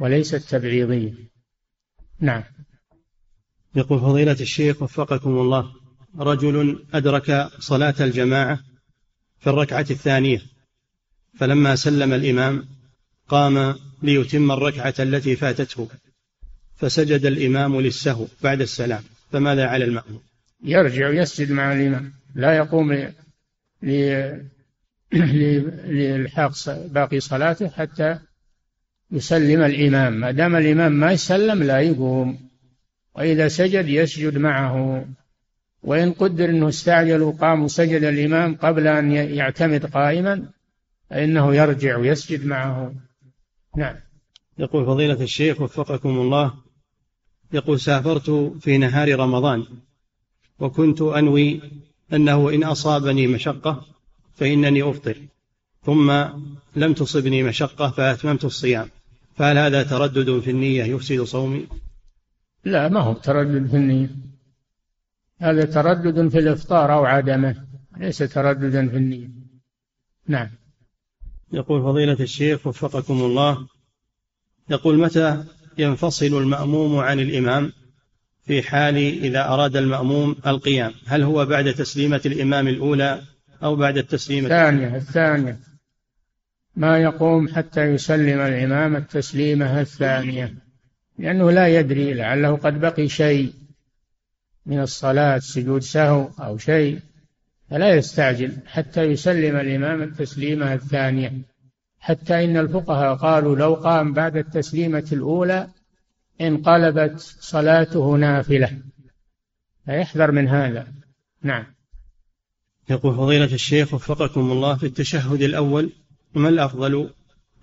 وليست تبعيضية. نعم. يقول فضيلة الشيخ وفقكم الله رجل أدرك صلاة الجماعة في الركعة الثانية فلما سلم الإمام قام ليتم الركعة التي فاتته فسجد الإمام للسهو بعد السلام فماذا على المأموم؟ يرجع يسجد مع الإمام لا يقوم لإلحاق باقي صلاته حتى يسلم الإمام ما دام الإمام ما يسلم لا يقوم. وإذا سجد يسجد معه. وإن قدر أنه استعجل وقام وسجد الإمام قبل أن يعتمد قائما فإنه يرجع ويسجد معه. نعم. يقول فضيلة الشيخ وفقكم الله يقول سافرت في نهار رمضان وكنت أنوي أنه إن أصابني مشقة فإنني أفطر ثم لم تصبني مشقة فأتممت الصيام فهل هذا تردد في النية يفسد صومي؟ لا ما هو تردد في النية. هذا تردد في الإفطار أو عدمه ليس ترددا في النية. نعم. يقول فضيلة الشيخ وفقكم الله يقول متى ينفصل المأموم عن الإمام في حال إذا أراد المأموم القيام؟ هل هو بعد تسليمة الإمام الأولى أو بعد التسليمة؟ الثانية الثانية. ما يقوم حتى يسلم الإمام التسليمة الثانية. لأنه لا يدري لعله قد بقي شيء من الصلاة سجود سهو أو شيء فلا يستعجل حتى يسلم الإمام التسليمة الثانية. حتى إن الفقهاء قالوا لو قام بعد التسليمة الأولى انقلبت صلاته نافلة. فيحذر من هذا. نعم. يقول فضيلة الشيخ وفقكم الله في التشهد الأول ما الأفضل؟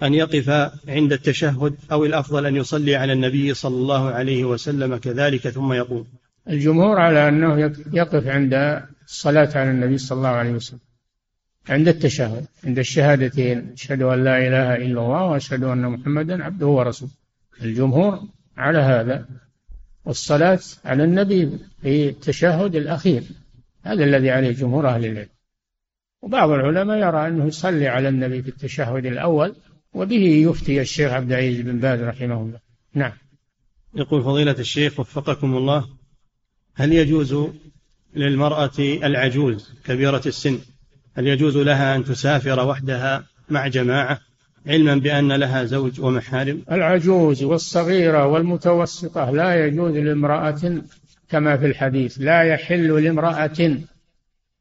أن يقف عند التشهد أو الأفضل أن يصلي على النبي صلى الله عليه وسلم كذلك ثم يقوم. الجمهور على أنه يقف عند الصلاة على النبي صلى الله عليه وسلم. عند التشهد عند الشهادتين أشهد أن لا إله إلا الله وأشهد أن محمدا عبده ورسوله. الجمهور على هذا. والصلاة على النبي في التشهد الأخير. هذا الذي عليه جمهور أهل العلم. وبعض العلماء يرى أنه يصلي على النبي في التشهد الأول وبه يفتي الشيخ عبد العزيز بن باز رحمه الله. نعم. يقول فضيلة الشيخ وفقكم الله هل يجوز للمرأة العجوز كبيرة السن هل يجوز لها أن تسافر وحدها مع جماعة علما بأن لها زوج ومحارم؟ العجوز والصغيرة والمتوسطة لا يجوز لامرأة كما في الحديث لا يحل لامرأة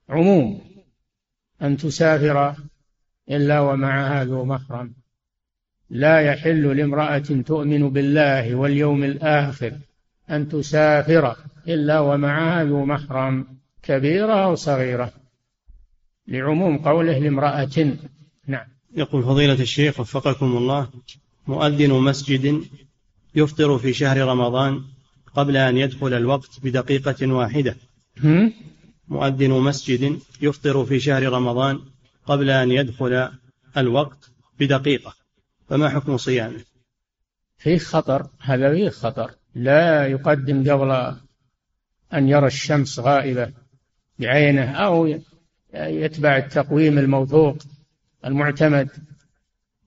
عموم أن تسافر إلا ومعها ذو محرم. لا يحل لامرأة تؤمن بالله واليوم الآخر أن تسافر إلا ومعها ذو محرم كبيرة أو صغيرة. لعموم قوله لامرأة نعم. يقول فضيلة الشيخ وفقكم الله مؤذن مسجد يفطر في شهر رمضان قبل أن يدخل الوقت بدقيقة واحدة. مؤذن مسجد يفطر في شهر رمضان قبل أن يدخل الوقت بدقيقة. فما حكم صيامه؟ فيه خطر هذا فيه خطر. لا يقدم قبل أن يرى الشمس غائبة بعينه أو يتبع التقويم الموثوق المعتمد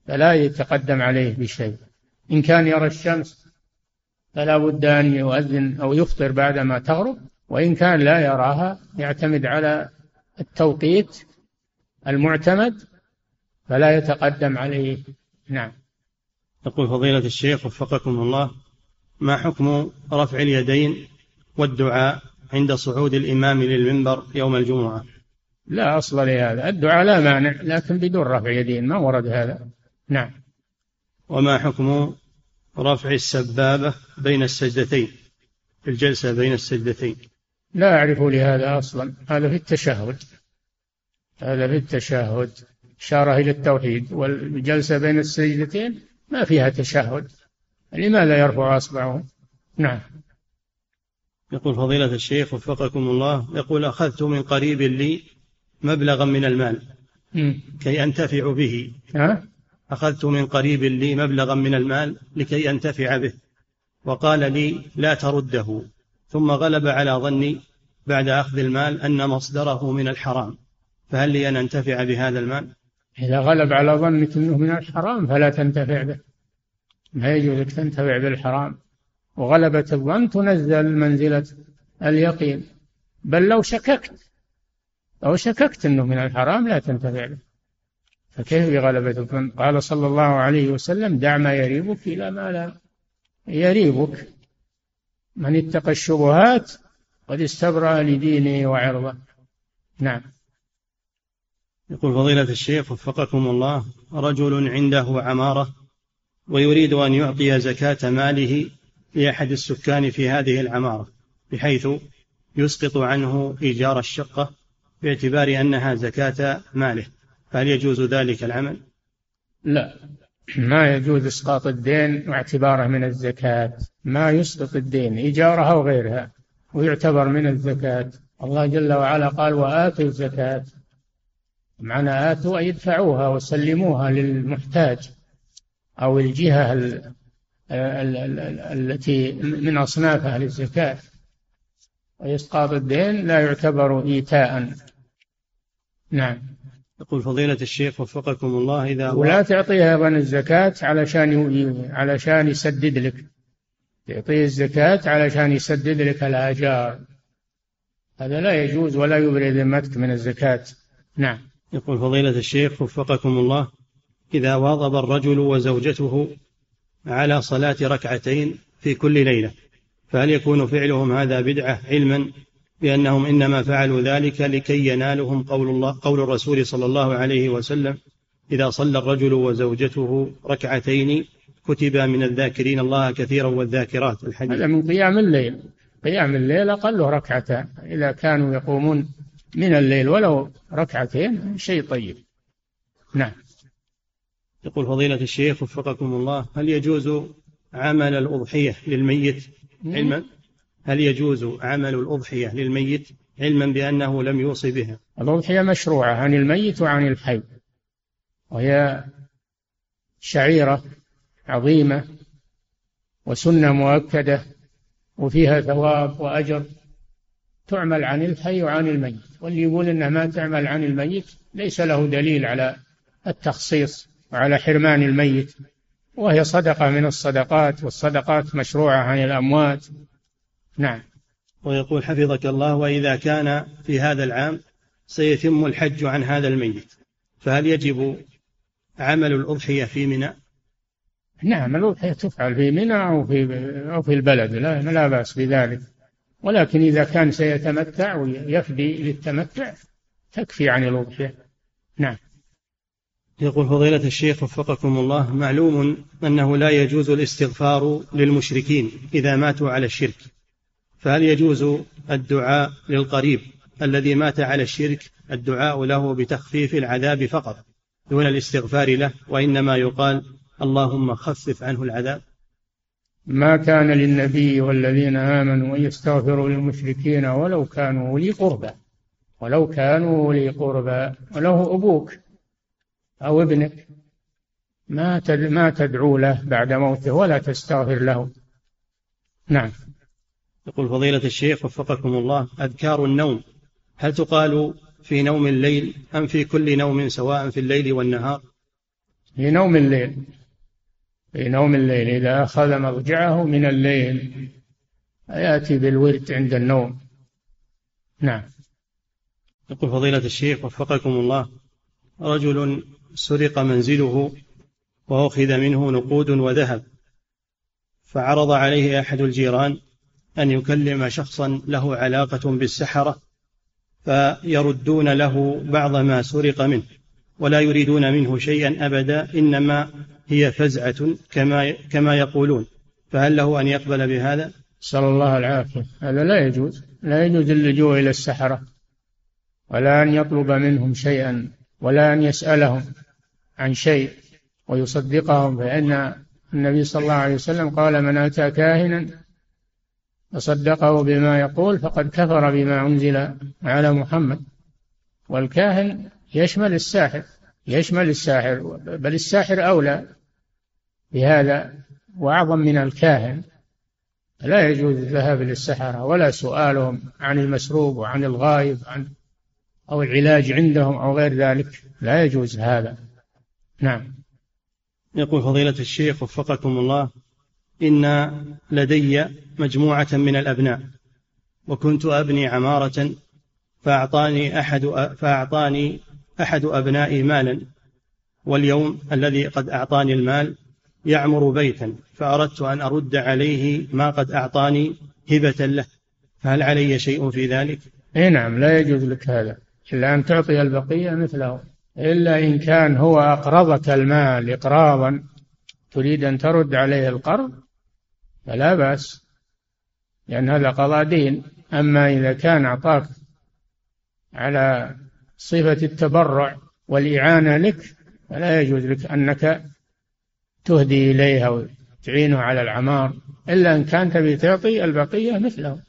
فلا يتقدم عليه بشيء. إن كان يرى الشمس فلا بد أن يؤذن أو يفطر بعدما تغرب وإن كان لا يراها يعتمد على التوقيت المعتمد فلا يتقدم عليه. نعم. يقول فضيلة الشيخ وفقكم الله ما حكم رفع اليدين والدعاء عند صعود الإمام للمنبر يوم الجمعة؟ لا أصل لهذا. الدعاء لا مانع لكن بدون رفع يدين ما ورد هذا. نعم. وما حكم رفع السبابة بين السجدتين في الجلسة بين السجدتين؟ لا أعرف لهذا أصلا. هذا في التشهد. هذا في التشهد. إشارة إلى التوحيد والجلسة بين السجدتين ما فيها تشهد لماذا يرفع أصبعه؟ نعم. يقول فضيلة الشيخ وفقكم الله يقول أخذت من قريب لي مبلغا من المال كي أنتفع به. ها؟ أخذت من قريب لي مبلغا من المال لكي أنتفع به. وقال لي لا ترده. ثم غلب على ظني بعد أخذ المال أن مصدره من الحرام. فهل لي أن أنتفع بهذا المال؟ إذا غلب على ظنك أنه من الحرام فلا تنتفع به. ما يجوز لك تنتفع بالحرام. وغلبة الظن تنزل منزلة اليقين. بل لو شككت لو شككت أنه من الحرام لا تنتفع به. فكيف بغلبة الظن؟ قال صلى الله عليه وسلم دع ما يريبك إلى ما لا يريبك. من اتقى الشبهات قد استبرأ لدينه وعرضه. نعم. يقول فضيلة الشيخ وفقكم الله رجل عنده عمارة ويريد أن يعطي زكاة ماله لأحد السكان في هذه العمارة بحيث يسقط عنه إيجار الشقة باعتبار أنها زكاة ماله. فهل يجوز ذلك العمل؟ لا. ما يجوز إسقاط الدين واعتباره من الزكاة. ما يسقط الدين إيجارها وغيرها ويعتبر من الزكاة. الله جل وعلا قال وآتوا الزكاة. معنى آتوا أي ادفعوها وسلموها للمحتاج أو الجهة التي من أصناف أهل الزكاة. وإسقاط الدين لا يعتبر إيتاء. نعم. يقول فضيلة الشيخ وفقكم الله إذا ولا تعطيها أيضا الزكاة علشان علشان يسدد لك. تعطيه الزكاة علشان يسدد لك الآجار. هذا لا يجوز ولا يبرئ ذمتك من الزكاة. نعم. يقول فضيلة الشيخ وفقكم الله إذا واظب الرجل وزوجته على صلاة ركعتين في كل ليلة فهل يكون فعلهم هذا بدعة علما بأنهم إنما فعلوا ذلك لكي ينالهم قول الله قول الرسول صلى الله عليه وسلم إذا صلى الرجل وزوجته ركعتين كتب من الذاكرين الله كثيرا والذاكرات الحديث؟ هذا من قيام الليل. قيام الليل أقله ركعتان إذا كانوا يقومون من الليل ولو ركعتين شيء طيب. نعم. يقول فضيلة الشيخ وفقكم الله هل يجوز عمل الأضحية للميت علما؟ هل يجوز عمل الأضحية للميت علما بأنه لم يوصي بها؟ الأضحية مشروعة عن الميت وعن الحي. وهي شعيرة عظيمة وسنة مؤكدة وفيها ثواب وأجر. تعمل عن الحي وعن الميت واللي يقول انها ما تعمل عن الميت ليس له دليل على التخصيص وعلى حرمان الميت وهي صدقة من الصدقات والصدقات مشروعة عن الأموات. نعم. ويقول حفظك الله وإذا كان في هذا العام سيتم الحج عن هذا الميت فهل يجب عمل الأضحية في منى؟ نعم الأضحية تفعل في منى أو في أو في البلد لا لا بأس بذلك. ولكن إذا كان سيتمتع ويفدي للتمتع تكفي عن الأضحية نعم. يقول فضيلة الشيخ وفقكم الله معلوم أنه لا يجوز الاستغفار للمشركين إذا ماتوا على الشرك. فهل يجوز الدعاء للقريب الذي مات على الشرك الدعاء له بتخفيف العذاب فقط دون الاستغفار له؟ وإنما يقال اللهم خفف عنه العذاب. ما كان للنبي والذين آمنوا أن يستغفروا للمشركين ولو كانوا أولي قربى ولو كانوا أولي قربى وله أبوك أو ابنك. ما ما تدعو له بعد موته ولا تستغفر له. نعم. يقول فضيلة الشيخ وفقكم الله أذكار النوم. هل تقال في نوم الليل أم في كل نوم سواء في الليل والنهار؟ في نوم الليل. في نوم الليل. إذا أخذ مضجعه من الليل يأتي بالورد عند النوم. نعم. يقول فضيلة الشيخ وفقكم الله رجل سرق منزله وأخذ منه نقود وذهب فعرض عليه أحد الجيران أن يكلم شخصا له علاقة بالسحرة فيردون له بعض ما سرق منه ولا يريدون منه شيئا أبدا إنما هي فزعة كما كما يقولون. فهل له أن يقبل بهذا؟ نسأل الله العافية. هذا لا يجوز. لا يجوز اللجوء إلى السحرة. ولا أن يطلب منهم شيئا. ولا أن يسألهم عن شيء ويصدقهم. فإن النبي صلى الله عليه وسلم قال من أتى كاهنا فصدقه بما يقول فقد كفر بما أنزل على محمد. والكاهن يشمل الساحر. يشمل الساحر بل الساحر أولى بهذا وأعظم من الكاهن. لا يجوز الذهاب للسحرة ولا سؤالهم عن المسروق وعن الغايب عن أو العلاج عندهم أو غير ذلك. لا يجوز هذا. نعم. يقول فضيلة الشيخ وفقكم الله إن لدي مجموعة من الأبناء وكنت أبني عمارة فأعطاني أحد فأعطاني أحد أبنائي مالا واليوم الذي قد أعطاني المال يعمر بيتا فأردت أن أرد عليه ما قد أعطاني هبة له. فهل علي شيء في ذلك؟ اي نعم لا يجوز لك هذا. إلا أن تعطي البقية مثله. إلا إن كان هو أقرضك المال إقراضا تريد أن ترد عليه القرض فلا بأس لأن هذا قضاء دين. أما إذا كان أعطاك على صفة التبرع والإعانة لك فلا يجوز لك أنك تهدي إليه أو تعينه على العمار إلا إن كان تبي تعطي البقية مثله.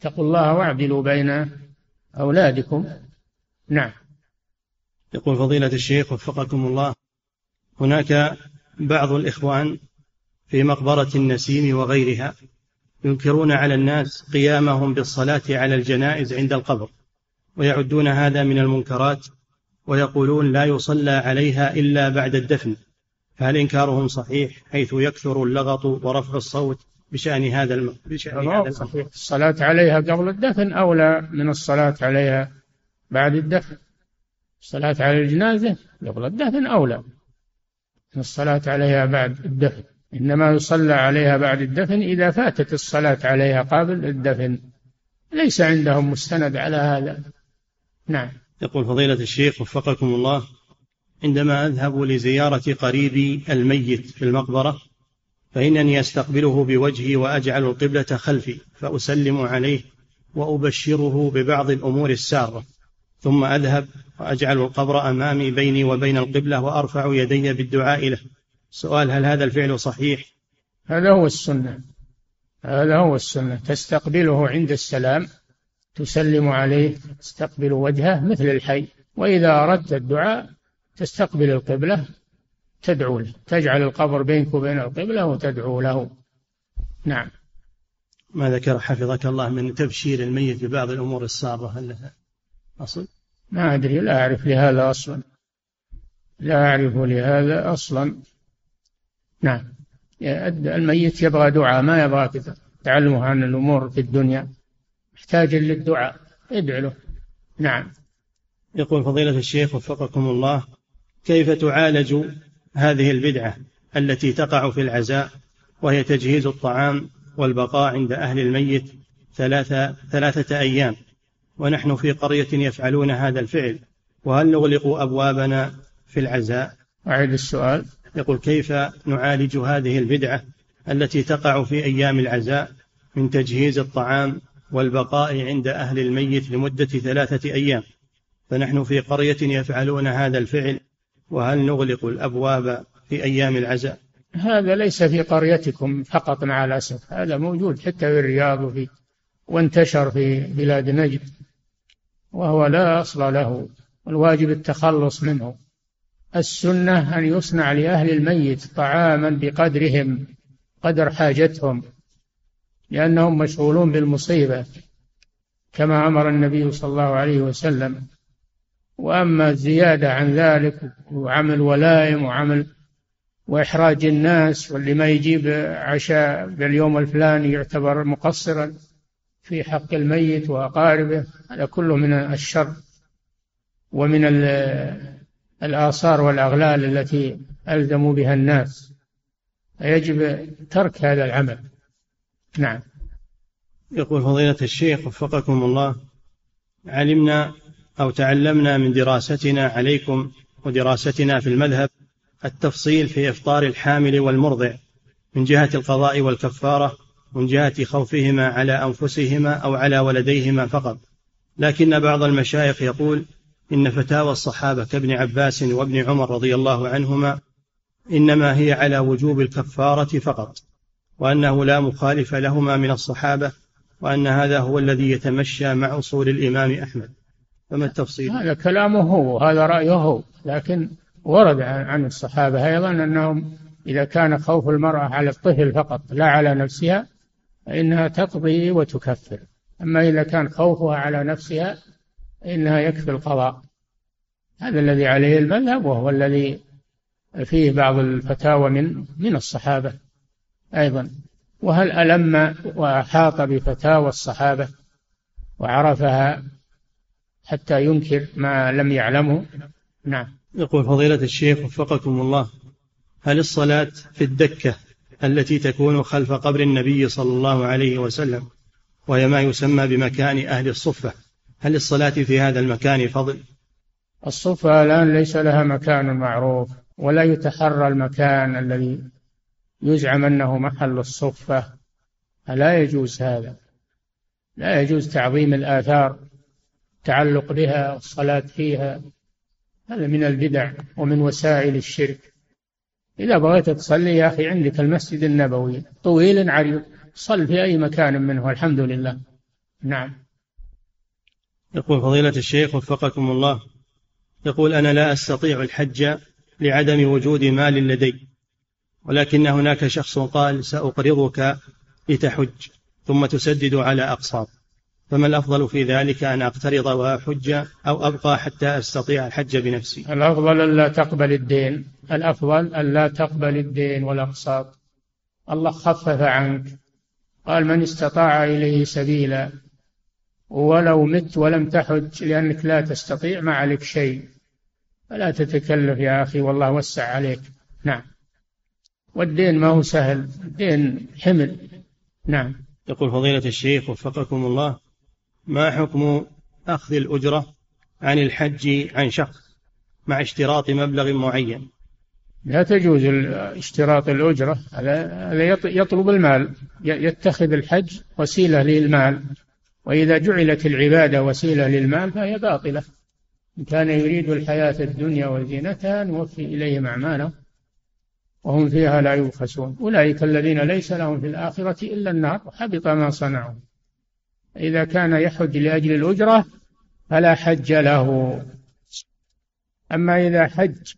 اتقوا الله واعدلوا بين أولادكم. نعم. يقول فضيلة الشيخ وفقكم الله هناك بعض الإخوان في مقبرة النسيم وغيرها ينكرون على الناس قيامهم بالصلاة على الجنائز عند القبر. ويعدون هذا من المنكرات ويقولون لا يصلى عليها إلا بعد الدفن فهل إنكارهم صحيح حيث يكثر اللغط ورفع الصوت بشأن هذا الم... بشأن هذا صحيح. الصلاة عليها قبل الدفن أولى من الصلاة عليها بعد الدفن. الصلاة على الجنازة قبل الدفن أولى من الصلاة عليها بعد الدفن. إنما يصلى عليها بعد الدفن إذا فاتت الصلاة عليها قبل الدفن. ليس عندهم مستند على هذا. نعم. يقول فضيلة الشيخ وفقكم الله عندما أذهب لزيارة قريبي الميت في المقبرة فإنني أستقبله بوجهي وأجعل القبلة خلفي فأسلم عليه وأبشره ببعض الأمور السارة. ثم أذهب وأجعل القبر أمامي بيني وبين القبلة وأرفع يدي بالدعاء له. سؤال هل هذا الفعل صحيح؟ هذا هو السنة. هذا هو السنة. تستقبله عند السلام تسلم عليه تستقبل وجهه مثل الحي. وإذا أردت الدعاء تستقبل القبلة تدعو له. تجعل القبر بينك وبين القبلة وتدعو له. نعم. ما ذكر حفظك الله من تبشير الميت ببعض الأمور السارة هل لها أصل؟ ما أدري لا أعرف لهذا أصلا. لا أعرف لهذا أصلا. نعم. الميت يبغى دعاء ما يبغى تعلمه عن الأمور في الدنيا. محتاج للدعاء. ادع له. نعم. يقول فضيلة الشيخ وفقكم الله كيف تعالج هذه البدعة التي تقع في العزاء وهي تجهيز الطعام والبقاء عند أهل الميت ثلاثة, ثلاثة أيام؟ ونحن في قرية يفعلون هذا الفعل وهل نغلق أبوابنا في العزاء؟ أعيد السؤال. يقول كيف نعالج هذه البدعة التي تقع في أيام العزاء من تجهيز الطعام والبقاء عند أهل الميت لمدة ثلاثة أيام. فنحن في قرية يفعلون هذا الفعل وهل نغلق الأبواب في أيام العزاء؟ هذا ليس في قريتكم فقط مع الأسف هذا موجود حتى في الرياض وفي وانتشر في بلاد نجد وهو لا أصل له الواجب التخلص منه. السنة أن يصنع لأهل الميت طعاما بقدرهم قدر حاجتهم. لأنهم مشغولون بالمصيبة كما أمر النبي صلى الله عليه وسلم. وأما الزيادة عن ذلك وعمل ولائم وعمل وإحراج الناس واللي ما يجيب عشاء باليوم الفلاني يعتبر مقصرا في حق الميت وأقاربه هذا كله من الشر ومن الآثار والأغلال التي ألزموا بها الناس. فيجب ترك هذا العمل. نعم. يقول فضيلة الشيخ وفقكم الله علمنا أو تعلمنا من دراستنا عليكم ودراستنا في المذهب التفصيل في إفطار الحامل والمرضع من جهة القضاء والكفارة من جهة خوفهما على أنفسهما أو على ولديهما فقط. لكن بعض المشايخ يقول إن فتاوى الصحابة كابن عباس وابن عمر رضي الله عنهما إنما هي على وجوب الكفارة فقط. وأنه لا مخالف لهما من الصحابة وأن هذا هو الذي يتمشى مع أصول الإمام أحمد. فما التفصيل؟ هذا كلامه هو وهذا رأيه هو. لكن ورد عن الصحابة أيضا أنهم إذا كان خوف المرأة على الطفل فقط لا على نفسها فإنها تقضي وتكفر. أما إذا كان خوفها على نفسها فإنها يكفي القضاء. هذا الذي عليه المذهب وهو الذي فيه بعض الفتاوى من من الصحابة. أيضا. وهل ألم وأحاط بفتاوى الصحابة وعرفها حتى ينكر ما لم يعلمه؟ نعم. يقول فضيلة الشيخ وفقكم الله هل الصلاة في الدكة التي تكون خلف قبر النبي صلى الله عليه وسلم وهي ما يسمى بمكان أهل الصفة هل الصلاة في هذا المكان فضل؟ الصفة الآن ليس لها مكان معروف ولا يتحرى المكان الذي يزعم أنه محل الصفة. لا يجوز هذا. لا يجوز تعظيم الآثار التعلق بها والصلاة فيها. هذا من البدع ومن وسائل الشرك. إذا بغيت تصلي يا أخي عندك المسجد النبوي. طويل عريض. صل في أي مكان منه. الحمد لله. نعم. يقول فضيلة الشيخ وفقكم الله. يقول أنا لا أستطيع الحج لعدم وجود مال لدي. ولكن هناك شخص قال سأقرضك لتحج ثم تسدد على أقساط. فما الأفضل في ذلك أن أقترض وأحج أو أبقى حتى أستطيع الحج بنفسي؟ الأفضل ألا تقبل الدين. الأفضل ألا تقبل الدين والأقساط. الله خفف عنك. قال من استطاع إليه سبيلا. ولو مت ولم تحج لأنك لا تستطيع ما عليك شيء. فلا تتكلف يا أخي والله وسع عليك. نعم. والدين ما هو سهل. الدين حمل. نعم. يقول فضيلة الشيخ وفقكم الله ما حكم أخذ الأجرة عن الحج عن شخص مع اشتراط مبلغ معين؟ لا تجوز اشتراط الأجرة. هذا يطلب المال. يتخذ الحج وسيلة للمال. وإذا جعلت العبادة وسيلة للمال فهي باطلة. إن كان يريد الحياة الدنيا وزينتها نوفي إليهم أعمالهم. وهم فيها لا يبخسون. أولئك الذين ليس لهم في الآخرة إلا النار وحبط ما صنعوا. إذا كان يحج لأجل الأجرة فلا حج له. أما إذا حج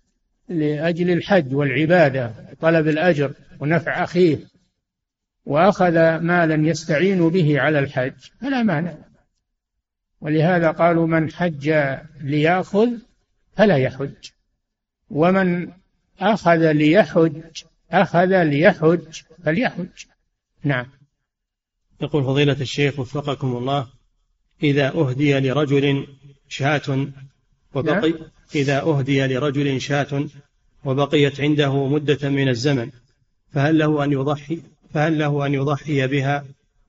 لأجل الحج والعبادة طلب الأجر ونفع أخيه وأخذ مالا يستعين به على الحج فلا مانع. ولهذا قالوا من حج ليأخذ فلا يحج. ومن أخذ ليحج أخذ ليحج فليحج نعم يقول فضيلة الشيخ وفقكم الله إذا أهدي لرجل شاة وبقي نعم. إذا أهدي لرجل شاة وبقيت عنده مدة من الزمن فهل له أن يضحي فهل له أن يضحي بها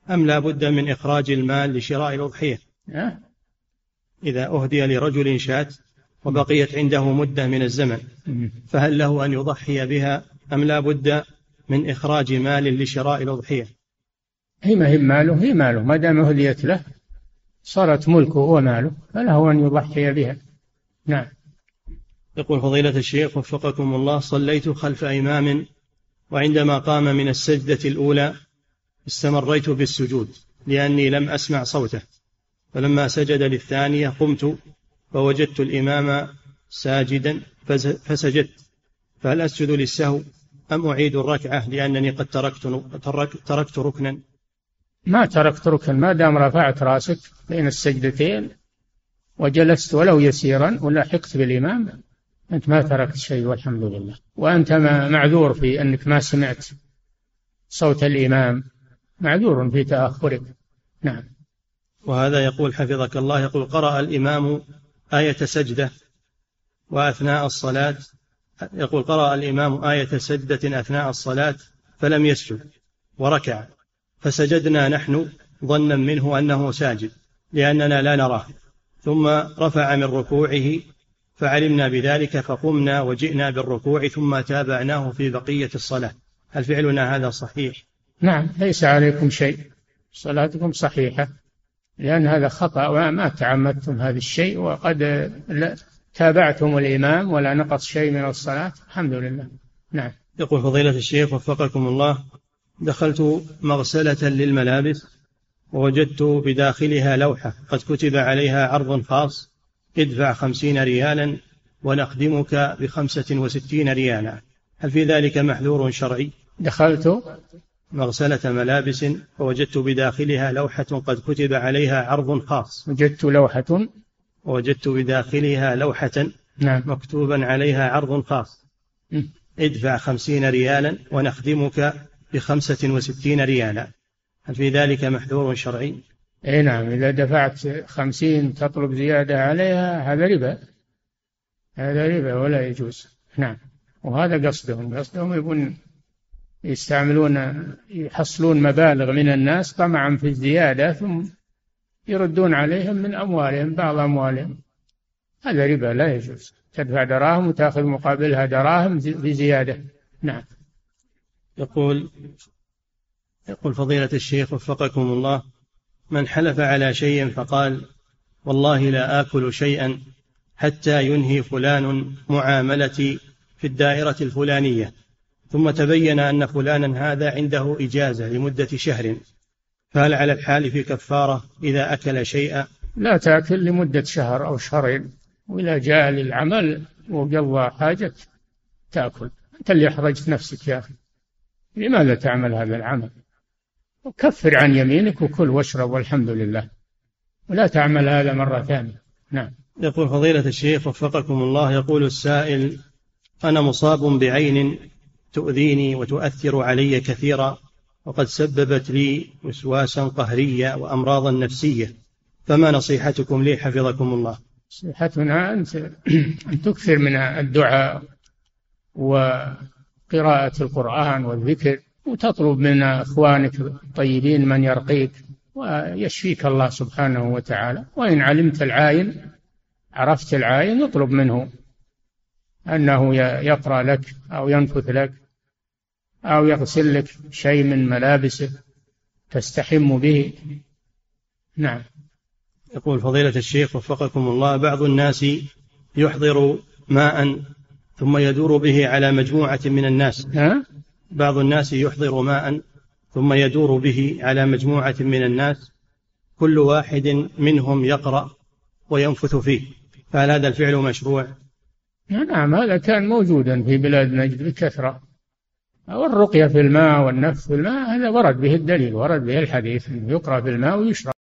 أم لا بد من إخراج المال لشراء الأضحية نعم. إذا أهدي لرجل شاة وبقيت عنده مدة من الزمن. فهل له أن يضحي بها أم لا بد من إخراج مال لشراء الأضحية؟ هي ما هي ماله؟ هي ماله. ما دام أهديت له صارت ملكه وماله فله أن يضحي بها. نعم. يقول فضيلة الشيخ وفقكم الله صليت خلف إمام وعندما قام من السجدة الأولى استمريت بالسجود لأني لم أسمع صوته. فلما سجد للثانية قمت فوجدت الإمام ساجدا فسجدت فهل أسجد للسهو أم أعيد الركعة لأنني قد تركت تركت ركنا؟ ما تركت ركن ما دام رفعت رأسك بين السجدتين وجلست ولو يسيرا ولحقت بالإمام أنت ما تركت شيء والحمد لله. وأنت معذور في أنك ما سمعت صوت الإمام معذور في تأخرك. نعم. وهذا يقول حفظك الله يقول قرأ الإمام آية سجدة وأثناء الصلاة. يقول قرأ الإمام آية سجدة أثناء الصلاة فلم يسجد وركع. فسجدنا نحن ظنا منه أنه ساجد لأننا لا نراه. ثم رفع من ركوعه فعلمنا بذلك فقمنا وجئنا بالركوع ثم تابعناه في بقية الصلاة. هل فعلنا هذا صحيح؟ نعم ليس عليكم شيء. صلاتكم صحيحة. لأن هذا خطأ وما تعمدتم هذا الشيء وقد تابعتم الإمام ولا نقص شيء من الصلاة الحمد لله. نعم. يقول فضيلة الشيخ وفقكم الله دخلت مغسلة للملابس ووجدت بداخلها لوحة قد كتب عليها عرض خاص ادفع خمسين ريالا ونخدمك بخمسة وستين ريالا. هل في ذلك محذور شرعي؟ دخلت مغسلة ملابس ووجدت بداخلها لوحة قد كتب عليها عرض خاص. وجدت لوحة. ووجدت بداخلها لوحة نعم. مكتوبا عليها عرض خاص. م. ادفع خمسين ريالا ونخدمك بخمسة وستين ريالا. هل في ذلك محذور شرعي؟ إي نعم. إذا دفعت خمسين تطلب زيادة عليها هذا ربا. هذا ربا ولا يجوز. نعم. وهذا قصدهم. قصدهم يبون يستعملون يحصلون مبالغ من الناس طمعا في الزيادة ثم يردون عليهم من أموالهم بعض أموالهم. هذا ربا لا يجوز. تدفع دراهم وتأخذ مقابلها دراهم بزيادة. نعم. يقول يقول فضيلة الشيخ وفقكم الله من حلف على شيء فقال والله لا آكل شيئا حتى ينهي فلان معاملتي في الدائرة الفلانية. ثم تبين أن فلانا هذا عنده إجازة لمدة شهر فهل على الحالف كفارة إذا أكل شيئا؟ لا تأكل لمدة شهر أو شهرين وإذا جاء للعمل وقضى حاجة تأكل. أنت اللي أحرجت نفسك يا أخي. لماذا تعمل هذا العمل؟ وكفر عن يمينك وكل واشرب والحمد لله. ولا تعمل هذا مرة ثانية. نعم. يقول فضيلة الشيخ وفقكم الله يقول السائل أنا مصاب بعين تؤذيني وتؤثر علي كثيرا وقد سببت لي وسواسا قهريا وأمراضا نفسية. فما نصيحتكم لي حفظكم الله؟ نصيحتنا أن أن تكثر من الدعاء وقراءة القرآن والذكر وتطلب من إخوانك الطيبين من يرقيك ويشفيك الله سبحانه وتعالى. وإن علمت العاين عرفت العاين اطلب منه أنه يقرأ لك أو ينفث لك أو يغسل لك شيء من ملابسه تستحم به. نعم. يقول فضيلة الشيخ وفقكم الله بعض الناس يحضر ماء ثم يدور به على مجموعة من الناس. ها؟ بعض الناس يحضر ماء ثم يدور به على مجموعة من الناس. كل واحد منهم يقرأ وينفث فيه. فهل هذا الفعل مشروع؟ نعم هذا كان موجودا في بلاد نجد بكثرة. والرقية في الماء والنفث في الماء هذا ورد به الدليل ورد به الحديث يقرأ في الماء ويشرب.